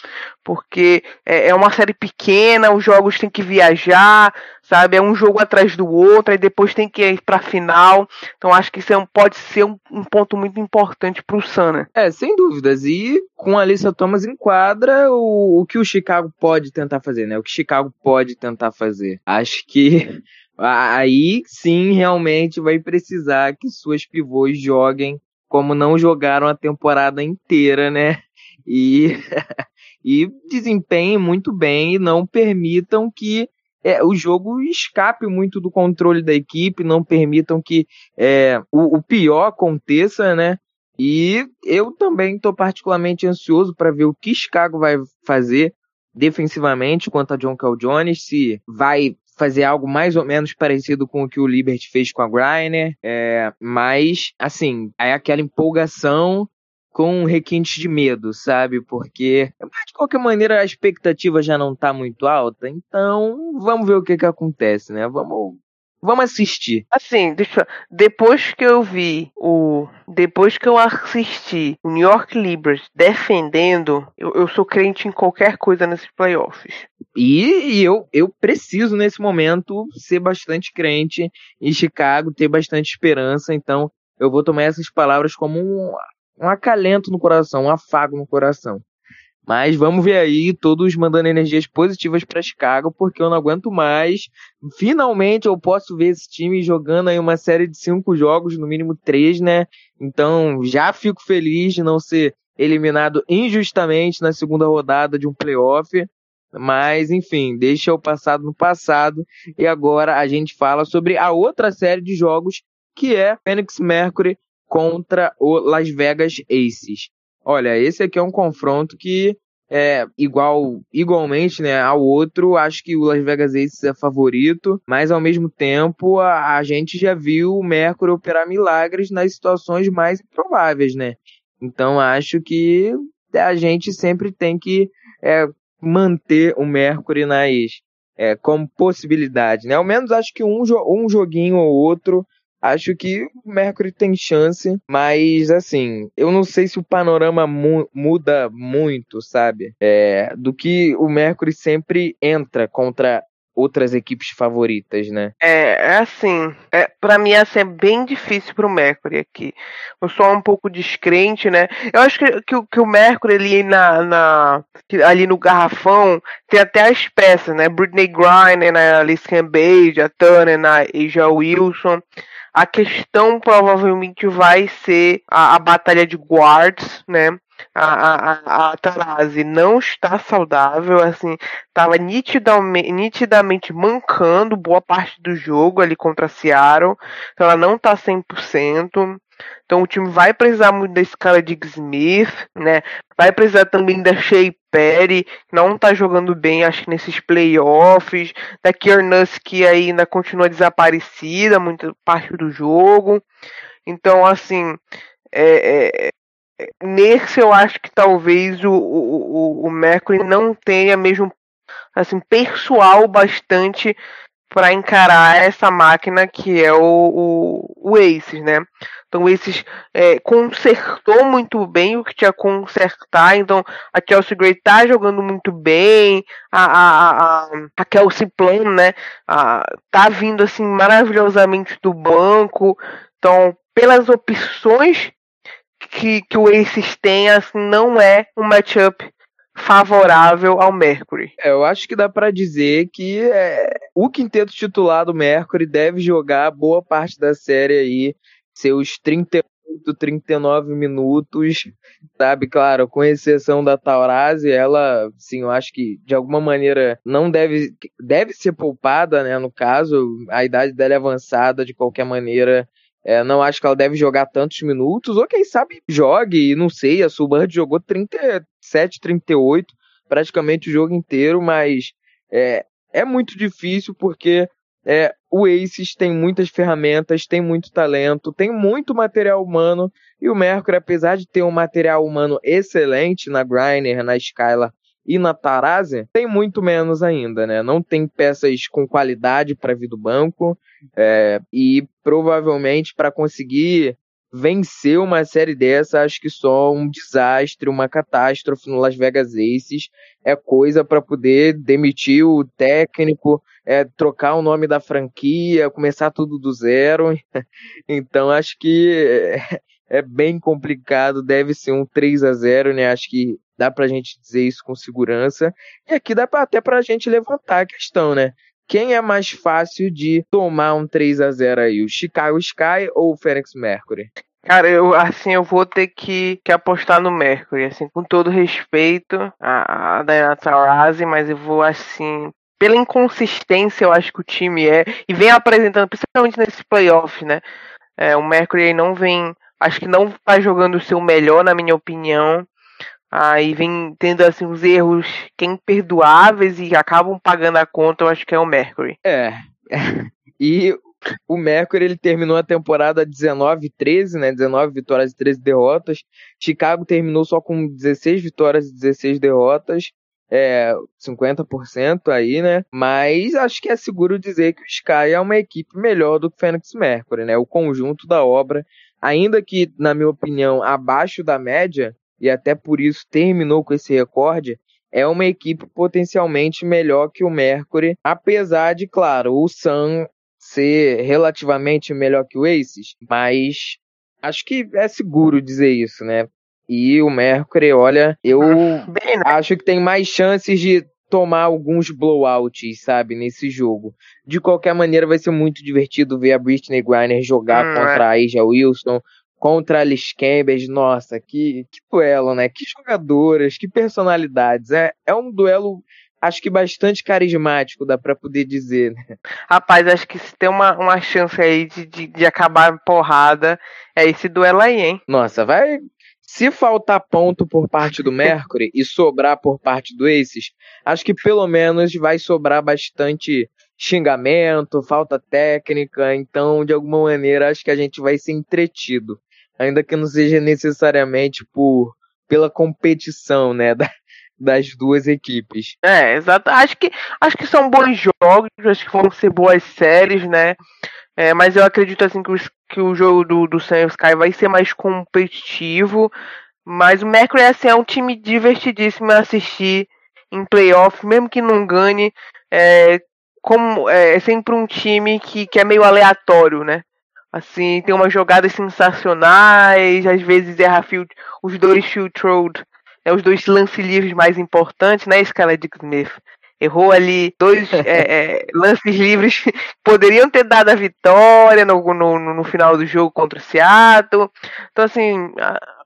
E: porque é, é uma série pequena, os jogos têm que viajar, sabe? É um jogo atrás do outro, e depois tem que ir pra final. Então acho que isso é um, pode ser um, um, ponto muito importante pro Sana. Né?
D: É, sem dúvidas. E com a Alissa Thomas enquadra o, o que o Chicago pode tentar fazer, né? O que Chicago pode tentar fazer. Acho que aí sim realmente vai precisar que suas pivôs joguem como não jogaram a temporada inteira, né? E, e desempenhem muito bem e não permitam que é, o jogo escape muito do controle da equipe, não permitam que é, o, o pior aconteça, né? E eu também estou particularmente ansioso para ver o que Chicago vai fazer defensivamente quanto a John Cal Jones, se vai fazer algo mais ou menos parecido com o que o Liberty fez com a Griner, é, mas, assim, é aquela empolgação com requintes de medo, sabe? Porque, de qualquer maneira, a expectativa já não tá muito alta, então vamos ver o que que acontece, né? Vamos Vamos assistir.
E: Assim, deixa, depois que eu vi o. Depois que eu assisti o New York Liberty defendendo, eu, eu sou crente em qualquer coisa nesses playoffs.
D: E, e, eu, eu preciso, nesse momento, ser bastante crente em Chicago, ter bastante esperança. Então, eu vou tomar essas palavras como um, um acalento no coração, um afago no coração. Mas vamos ver aí, todos mandando energias positivas para Chicago, porque eu não aguento mais. Finalmente eu posso ver esse time jogando aí uma série de cinco jogos, no mínimo três, né? Então já fico feliz de não ser eliminado injustamente na segunda rodada de um playoff. Mas, enfim, deixa o passado no passado. E agora a gente fala sobre a outra série de jogos, que é Phoenix Mercury contra o Las Vegas Aces. Olha, esse aqui é um confronto que é igual, igualmente, né, ao outro. Acho que o Las Vegas Aces é favorito, mas ao mesmo tempo a, a gente já viu o Mercury operar milagres nas situações mais improváveis, né? Então acho que a gente sempre tem que é, manter o Mercury nas é, como possibilidade, né? Ao menos acho que um, um joguinho ou outro Acho que o Mercury tem chance, mas assim, eu não sei se o panorama mu muda muito, sabe? É, do que o Mercury sempre entra contra outras equipes favoritas, né?
E: É, é assim, é, para mim ia ser bem difícil pro Mercury aqui. Eu sou um pouco descrente, né? Eu acho que, que, que o Mercury ali na, na, ali no garrafão tem até as peças, né? Britney Griner, né? Alice Cambage, a Turner, a Asia Wilson. A questão provavelmente vai ser a, a batalha de guards, né? A, a, a não está saudável, assim, estava nitidamente, nitidamente mancando boa parte do jogo ali contra a Seattle, então ela não está 100%. Então o time vai precisar muito desse cara de Smith, né? Vai precisar também da Shea Que não tá jogando bem, acho que nesses playoffs. Da Kiernuss, que ainda continua desaparecida, muita parte do jogo. Então, assim, é, é, é, nesse eu acho que talvez o, o, o Mercury não tenha mesmo assim pessoal bastante para encarar essa máquina que é o, o, o Aces, né? Então o Aces é, consertou muito bem o que tinha a consertar, então a Chelsea Gray tá jogando muito bem, a, a, a, a Kelsey Plan, né, a, tá vindo assim maravilhosamente do banco, então pelas opções que, que o Aces tem, assim, não é um matchup favorável ao Mercury.
D: É, eu acho que dá para dizer que é, o quinteto titular do Mercury deve jogar boa parte da série aí, seus 38, 39 minutos, sabe? Claro, com exceção da Taurasi, ela, sim, eu acho que de alguma maneira não deve, deve ser poupada, né? No caso, a idade dela é avançada, de qualquer maneira. É, não acho que ela deve jogar tantos minutos, ou quem sabe jogue, não sei, a Subbird jogou 37, 38, praticamente o jogo inteiro, mas é, é muito difícil porque é, o Aces tem muitas ferramentas, tem muito talento, tem muito material humano, e o Mercury, apesar de ter um material humano excelente na Griner, na Skylar e na Tarazi, tem muito menos ainda, né? Não tem peças com qualidade para vir do banco, é, e provavelmente para conseguir vencer uma série dessa, acho que só um desastre, uma catástrofe no Las Vegas Aces é coisa para poder demitir o técnico, é, trocar o nome da franquia, começar tudo do zero. então acho que é, é bem complicado, deve ser um 3 a 0 né? Acho que dá pra gente dizer isso com segurança. E aqui dá pra, até pra gente levantar a questão, né? Quem é mais fácil de tomar um 3 a 0 aí, o Chicago Sky ou o Phoenix Mercury?
E: Cara, eu assim eu vou ter que, que apostar no Mercury, assim, com todo respeito a, a Diana Taurasi, mas eu vou assim pela inconsistência eu acho que o time é e vem apresentando principalmente nesse playoff, né? É, o Mercury não vem, acho que não tá jogando o seu melhor na minha opinião. Aí vem tendo assim os erros que é imperdoáveis e acabam pagando a conta, eu acho que é o Mercury.
D: É. E o Mercury ele terminou a temporada 19 13, né? 19 vitórias e 13 derrotas. Chicago terminou só com 16 vitórias e 16 derrotas. É, 50% aí, né? Mas acho que é seguro dizer que o Sky é uma equipe melhor do que o Phoenix Mercury, né? O conjunto da obra, ainda que, na minha opinião, abaixo da média, e até por isso terminou com esse recorde, é uma equipe potencialmente melhor que o Mercury, apesar de, claro, o Sun ser relativamente melhor que o Aces, mas acho que é seguro dizer isso, né? E o Mercury, olha, eu Bem, né? acho que tem mais chances de tomar alguns blowouts, sabe, nesse jogo. De qualquer maneira, vai ser muito divertido ver a Britney Griner jogar hum, contra é. a Aja Wilson, contra Alice Campbell, nossa, que, que duelo, né? Que jogadoras, que personalidades. É, é um duelo acho que bastante carismático, dá pra poder dizer, né?
E: Rapaz, acho que se tem uma, uma chance aí de, de, de acabar porrada, é esse duelo aí, hein?
D: Nossa, vai. Se faltar ponto por parte do Mercury e sobrar por parte do Aces, acho que pelo menos vai sobrar bastante xingamento, falta técnica, então de alguma maneira acho que a gente vai ser entretido, ainda que não seja necessariamente por pela competição, né, da, das duas equipes.
E: É, exato. Acho que acho que são bons jogos, acho que vão ser boas séries, né? É, mas eu acredito assim que, os, que o jogo do, do Sam Sky vai ser mais competitivo. Mas o Mercury assim, é um time divertidíssimo a assistir em playoff, mesmo que não ganhe. É, como é, é sempre um time que, que é meio aleatório, né? Assim, tem umas jogadas sensacionais, às vezes erra field, os dois field throws, né, os dois lance livres mais importantes, né, Skylar Dick Smith? Errou ali dois é, é, lances livres que poderiam ter dado a vitória no, no, no, final do jogo contra o Seattle. Então, assim,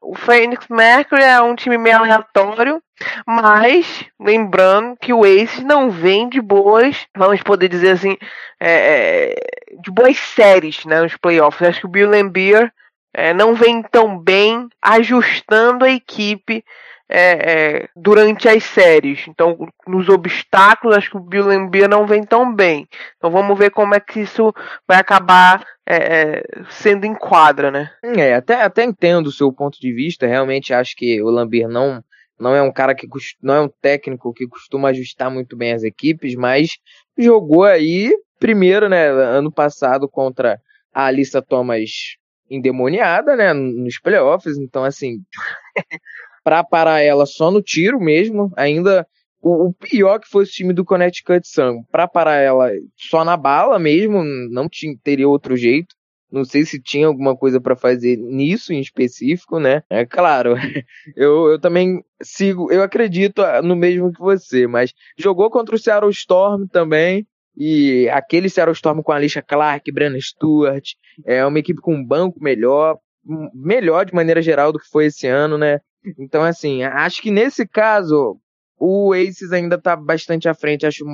E: o Phoenix Mercury é um time meio aleatório, mas lembrando que o Aces não vem de boas, vamos poder dizer assim, é, é de boas séries né, nos playoffs. Acho que o Bill Lambier é, não vem tão bem ajustando a equipe é, é, durante as séries. Então, nos obstáculos, acho que o Bill Lambier não vem tão bem. Então, vamos ver como é que isso vai acabar é, é, sendo em quadra, né?
D: É, até, até entendo o seu ponto de vista. Realmente acho que o Lambier não, não é um cara que não é um técnico que costuma ajustar muito bem as equipes, mas jogou aí primeiro, né, ano passado contra a Alissa Thomas endemoniada, né, nos playoffs. Então, assim, para parar ela só no tiro mesmo, ainda o, o pior que fosse o time do Connecticut Sun, para parar ela só na bala mesmo, não tinha, teria outro jeito. Não sei se tinha alguma coisa para fazer nisso em específico, né? É claro, eu, eu também sigo, eu acredito no mesmo que você, mas jogou contra o Seattle Storm também. E aquele Seattle Storm com a Alicia Clark, Brenna Stewart, é uma equipe com um banco melhor, melhor de maneira geral do que foi esse ano, né? Então, assim, acho que nesse caso, o Aces ainda está bastante à frente. Acho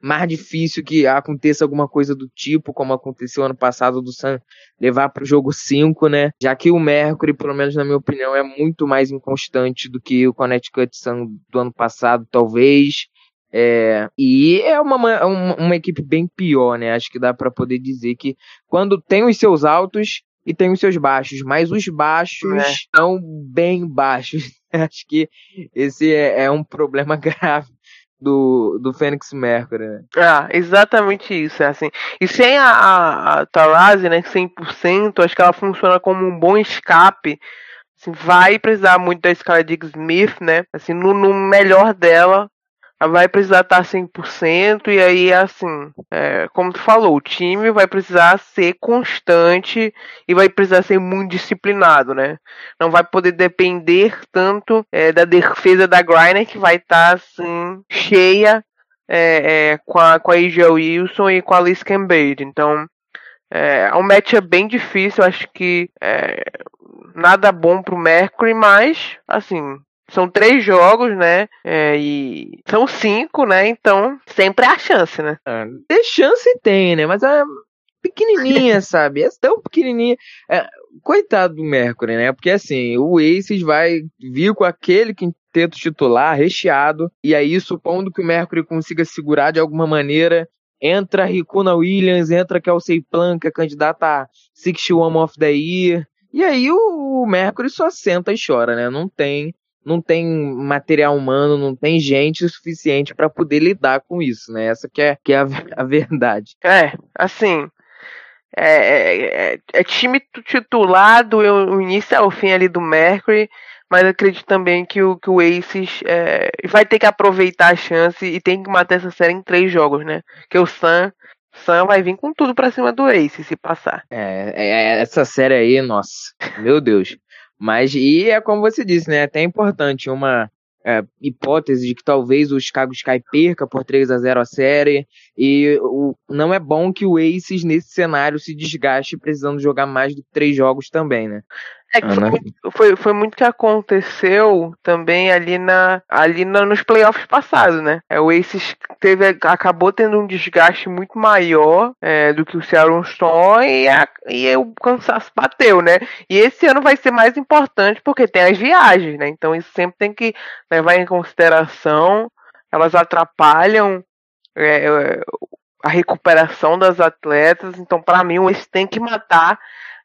D: mais difícil que aconteça alguma coisa do tipo, como aconteceu ano passado do Sun levar para o jogo 5, né? Já que o Mercury, pelo menos na minha opinião, é muito mais inconstante do que o Connecticut Sun do ano passado, talvez. É, e é uma, uma, uma, equipe bem pior, né? Acho que dá para poder dizer que quando tem os seus altos, e tem os seus baixos, mas os baixos é. estão bem baixos. Acho que esse é, é, um problema grave do, do Fênix Mercury, né?
E: Ah, exatamente isso, é assim. E sem a, a, a Tarazi, né, 100%, acho que ela funciona como um bom escape. Assim, vai precisar muito da Scarlett Dig Smith, né? Assim, no, no melhor dela, vai precisar estar 100%, e aí, assim, é, como tu falou, o time vai precisar ser constante e vai precisar ser muito disciplinado, né? Não vai poder depender tanto é, da defesa da Griner, que vai estar, assim, cheia é, é, com, a, com a AJ Wilson e com a Liz Cambage. Então, é, é um match bem difícil, acho que é, nada bom pro Mercury, mas, assim, são três jogos, né? É, e são cinco, né? Então sempre há chance, né?
D: É, ter chance tem, né? Mas é pequenininha, sabe? É tão pequenininha. É, coitado do Mercury, né? Porque assim, o Aces vai vir com aquele quinteto titular recheado. E aí, supondo que o Mercury consiga segurar de alguma maneira, entra Ricuna Williams, entra Kelsey Planka, candidata a 61 of the Year. E aí o Mercury só senta e chora, né? Não tem não tem material humano, não tem gente o suficiente para poder lidar com isso, né? Essa que é, que é a, a verdade.
E: É, assim, é, é, é, é time titular do início ao fim ali do Mercury, mas acredito também que o, que o Aces é, vai ter que aproveitar a chance e tem que matar essa série em três jogos, né? Que o Sam, Sam vai vir com tudo para cima do Ace se passar.
D: É, é, essa série aí, nossa, meu Deus. Mas, e é como você disse, né? É até importante uma é, hipótese de que talvez o Chicago Sky perca por 3 a 0 a série. E o, não é bom que o Aces, nesse cenário, se desgaste precisando jogar mais do que três jogos também, né?
E: É que foi, muito, foi, foi muito que aconteceu também ali, na, ali na, nos playoffs passados, né? É, o Aces teve, acabou tendo um desgaste muito maior é, do que o Seattle Storm e, a, e o cansaço bateu, né? E esse ano vai ser mais importante porque tem as viagens, né? Então isso sempre tem que levar em consideração. Elas atrapalham é, é a recuperação das atletas. Então, para mim, eles têm que matar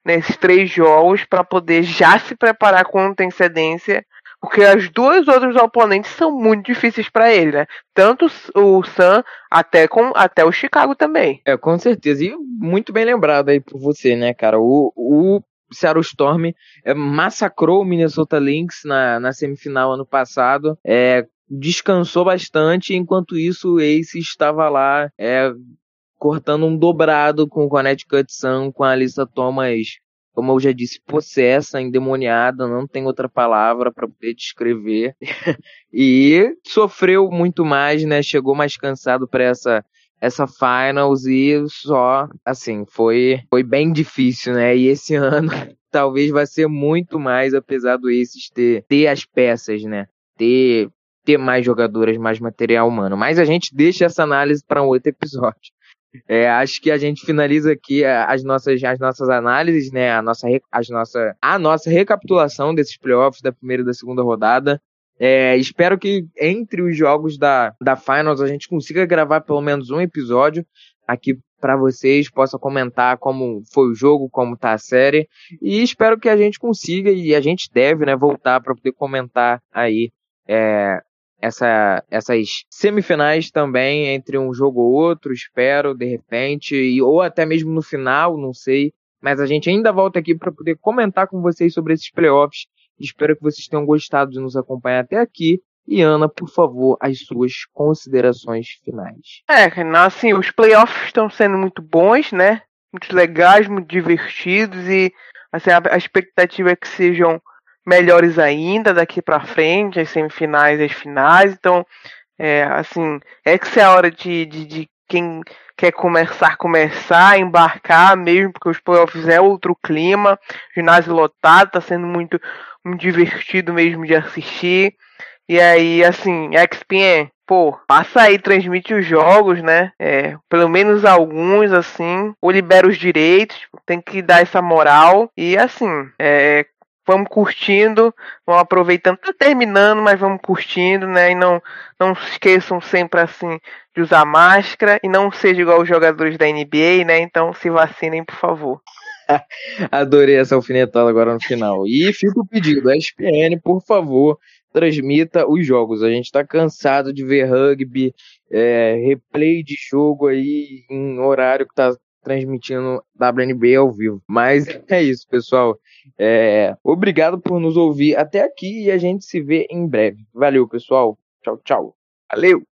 E: nesses três jogos para poder já se preparar com antecedência, porque as duas outros oponentes são muito difíceis para ele, né? Tanto o Sam até com até o Chicago também.
D: É, com certeza. E muito bem lembrado aí por você, né, cara? O, o Seattle Storm é, massacrou o Minnesota Lynx na, na semifinal ano passado. É, descansou bastante, enquanto isso o Ace estava lá é, cortando um dobrado com o Connecticut Sun, com a Alissa Thomas, como eu já disse, possessa, endemoniada, não tem outra palavra para poder descrever. e sofreu muito mais, né? Chegou mais cansado para essa essa finals e só assim, foi foi bem difícil, né? E esse ano talvez vai ser muito mais apesar do Aces ter ter as peças, né? Ter ter mais jogadoras, mais material humano. Mas a gente deixa essa análise para um outro episódio. É, acho que a gente finaliza aqui é, as nossas, as nossas análises, né? A nossa, as nossa, a nossa recapitulação desses playoffs da primeira e da segunda rodada. É, espero que entre os jogos da, da Finals a gente consiga gravar pelo menos um episódio aqui para vocês, possa comentar como foi o jogo, como tá a série. E espero que a gente consiga e a gente deve, né, voltar para poder comentar aí é, essa, essas semifinais também entre um jogo ou outro, espero, de repente, e, ou até mesmo no final, não sei. Mas a gente ainda volta aqui para poder comentar com vocês sobre esses playoffs. Espero que vocês tenham gostado de nos acompanhar até aqui. E Ana, por favor, as suas considerações finais.
E: É, assim, os playoffs estão sendo muito bons, né? Muito legais, muito divertidos e assim, a expectativa é que sejam melhores ainda daqui para frente, as semifinais e as finais. Então, é, assim, essa é a hora de, de, de, quem quer começar, começar, embarcar mesmo, porque os playoffs é outro clima, ginásio lotado, tá sendo muito, muito divertido mesmo de assistir. E aí, assim, XPN, pô, passa aí, transmite os jogos, né? É, pelo menos alguns, assim, ou libera os direitos, tem que dar essa moral. E assim, é, vamos curtindo, vamos aproveitando, tá terminando, mas vamos curtindo, né? E não, não se esqueçam sempre assim de usar máscara e não seja igual os jogadores da NBA, né? Então se vacinem, por favor.
D: Adorei essa alfinetada agora no final. E fica o pedido, ESPN, por favor, transmita os jogos. A gente tá cansado de ver rugby, é, replay de jogo aí em horário que tá transmitindo WNBA ao vivo. Mas é isso, pessoal. É, obrigado por nos ouvir até aqui e a gente se vê em breve. Valeu, pessoal. Tchau, tchau. Valeu!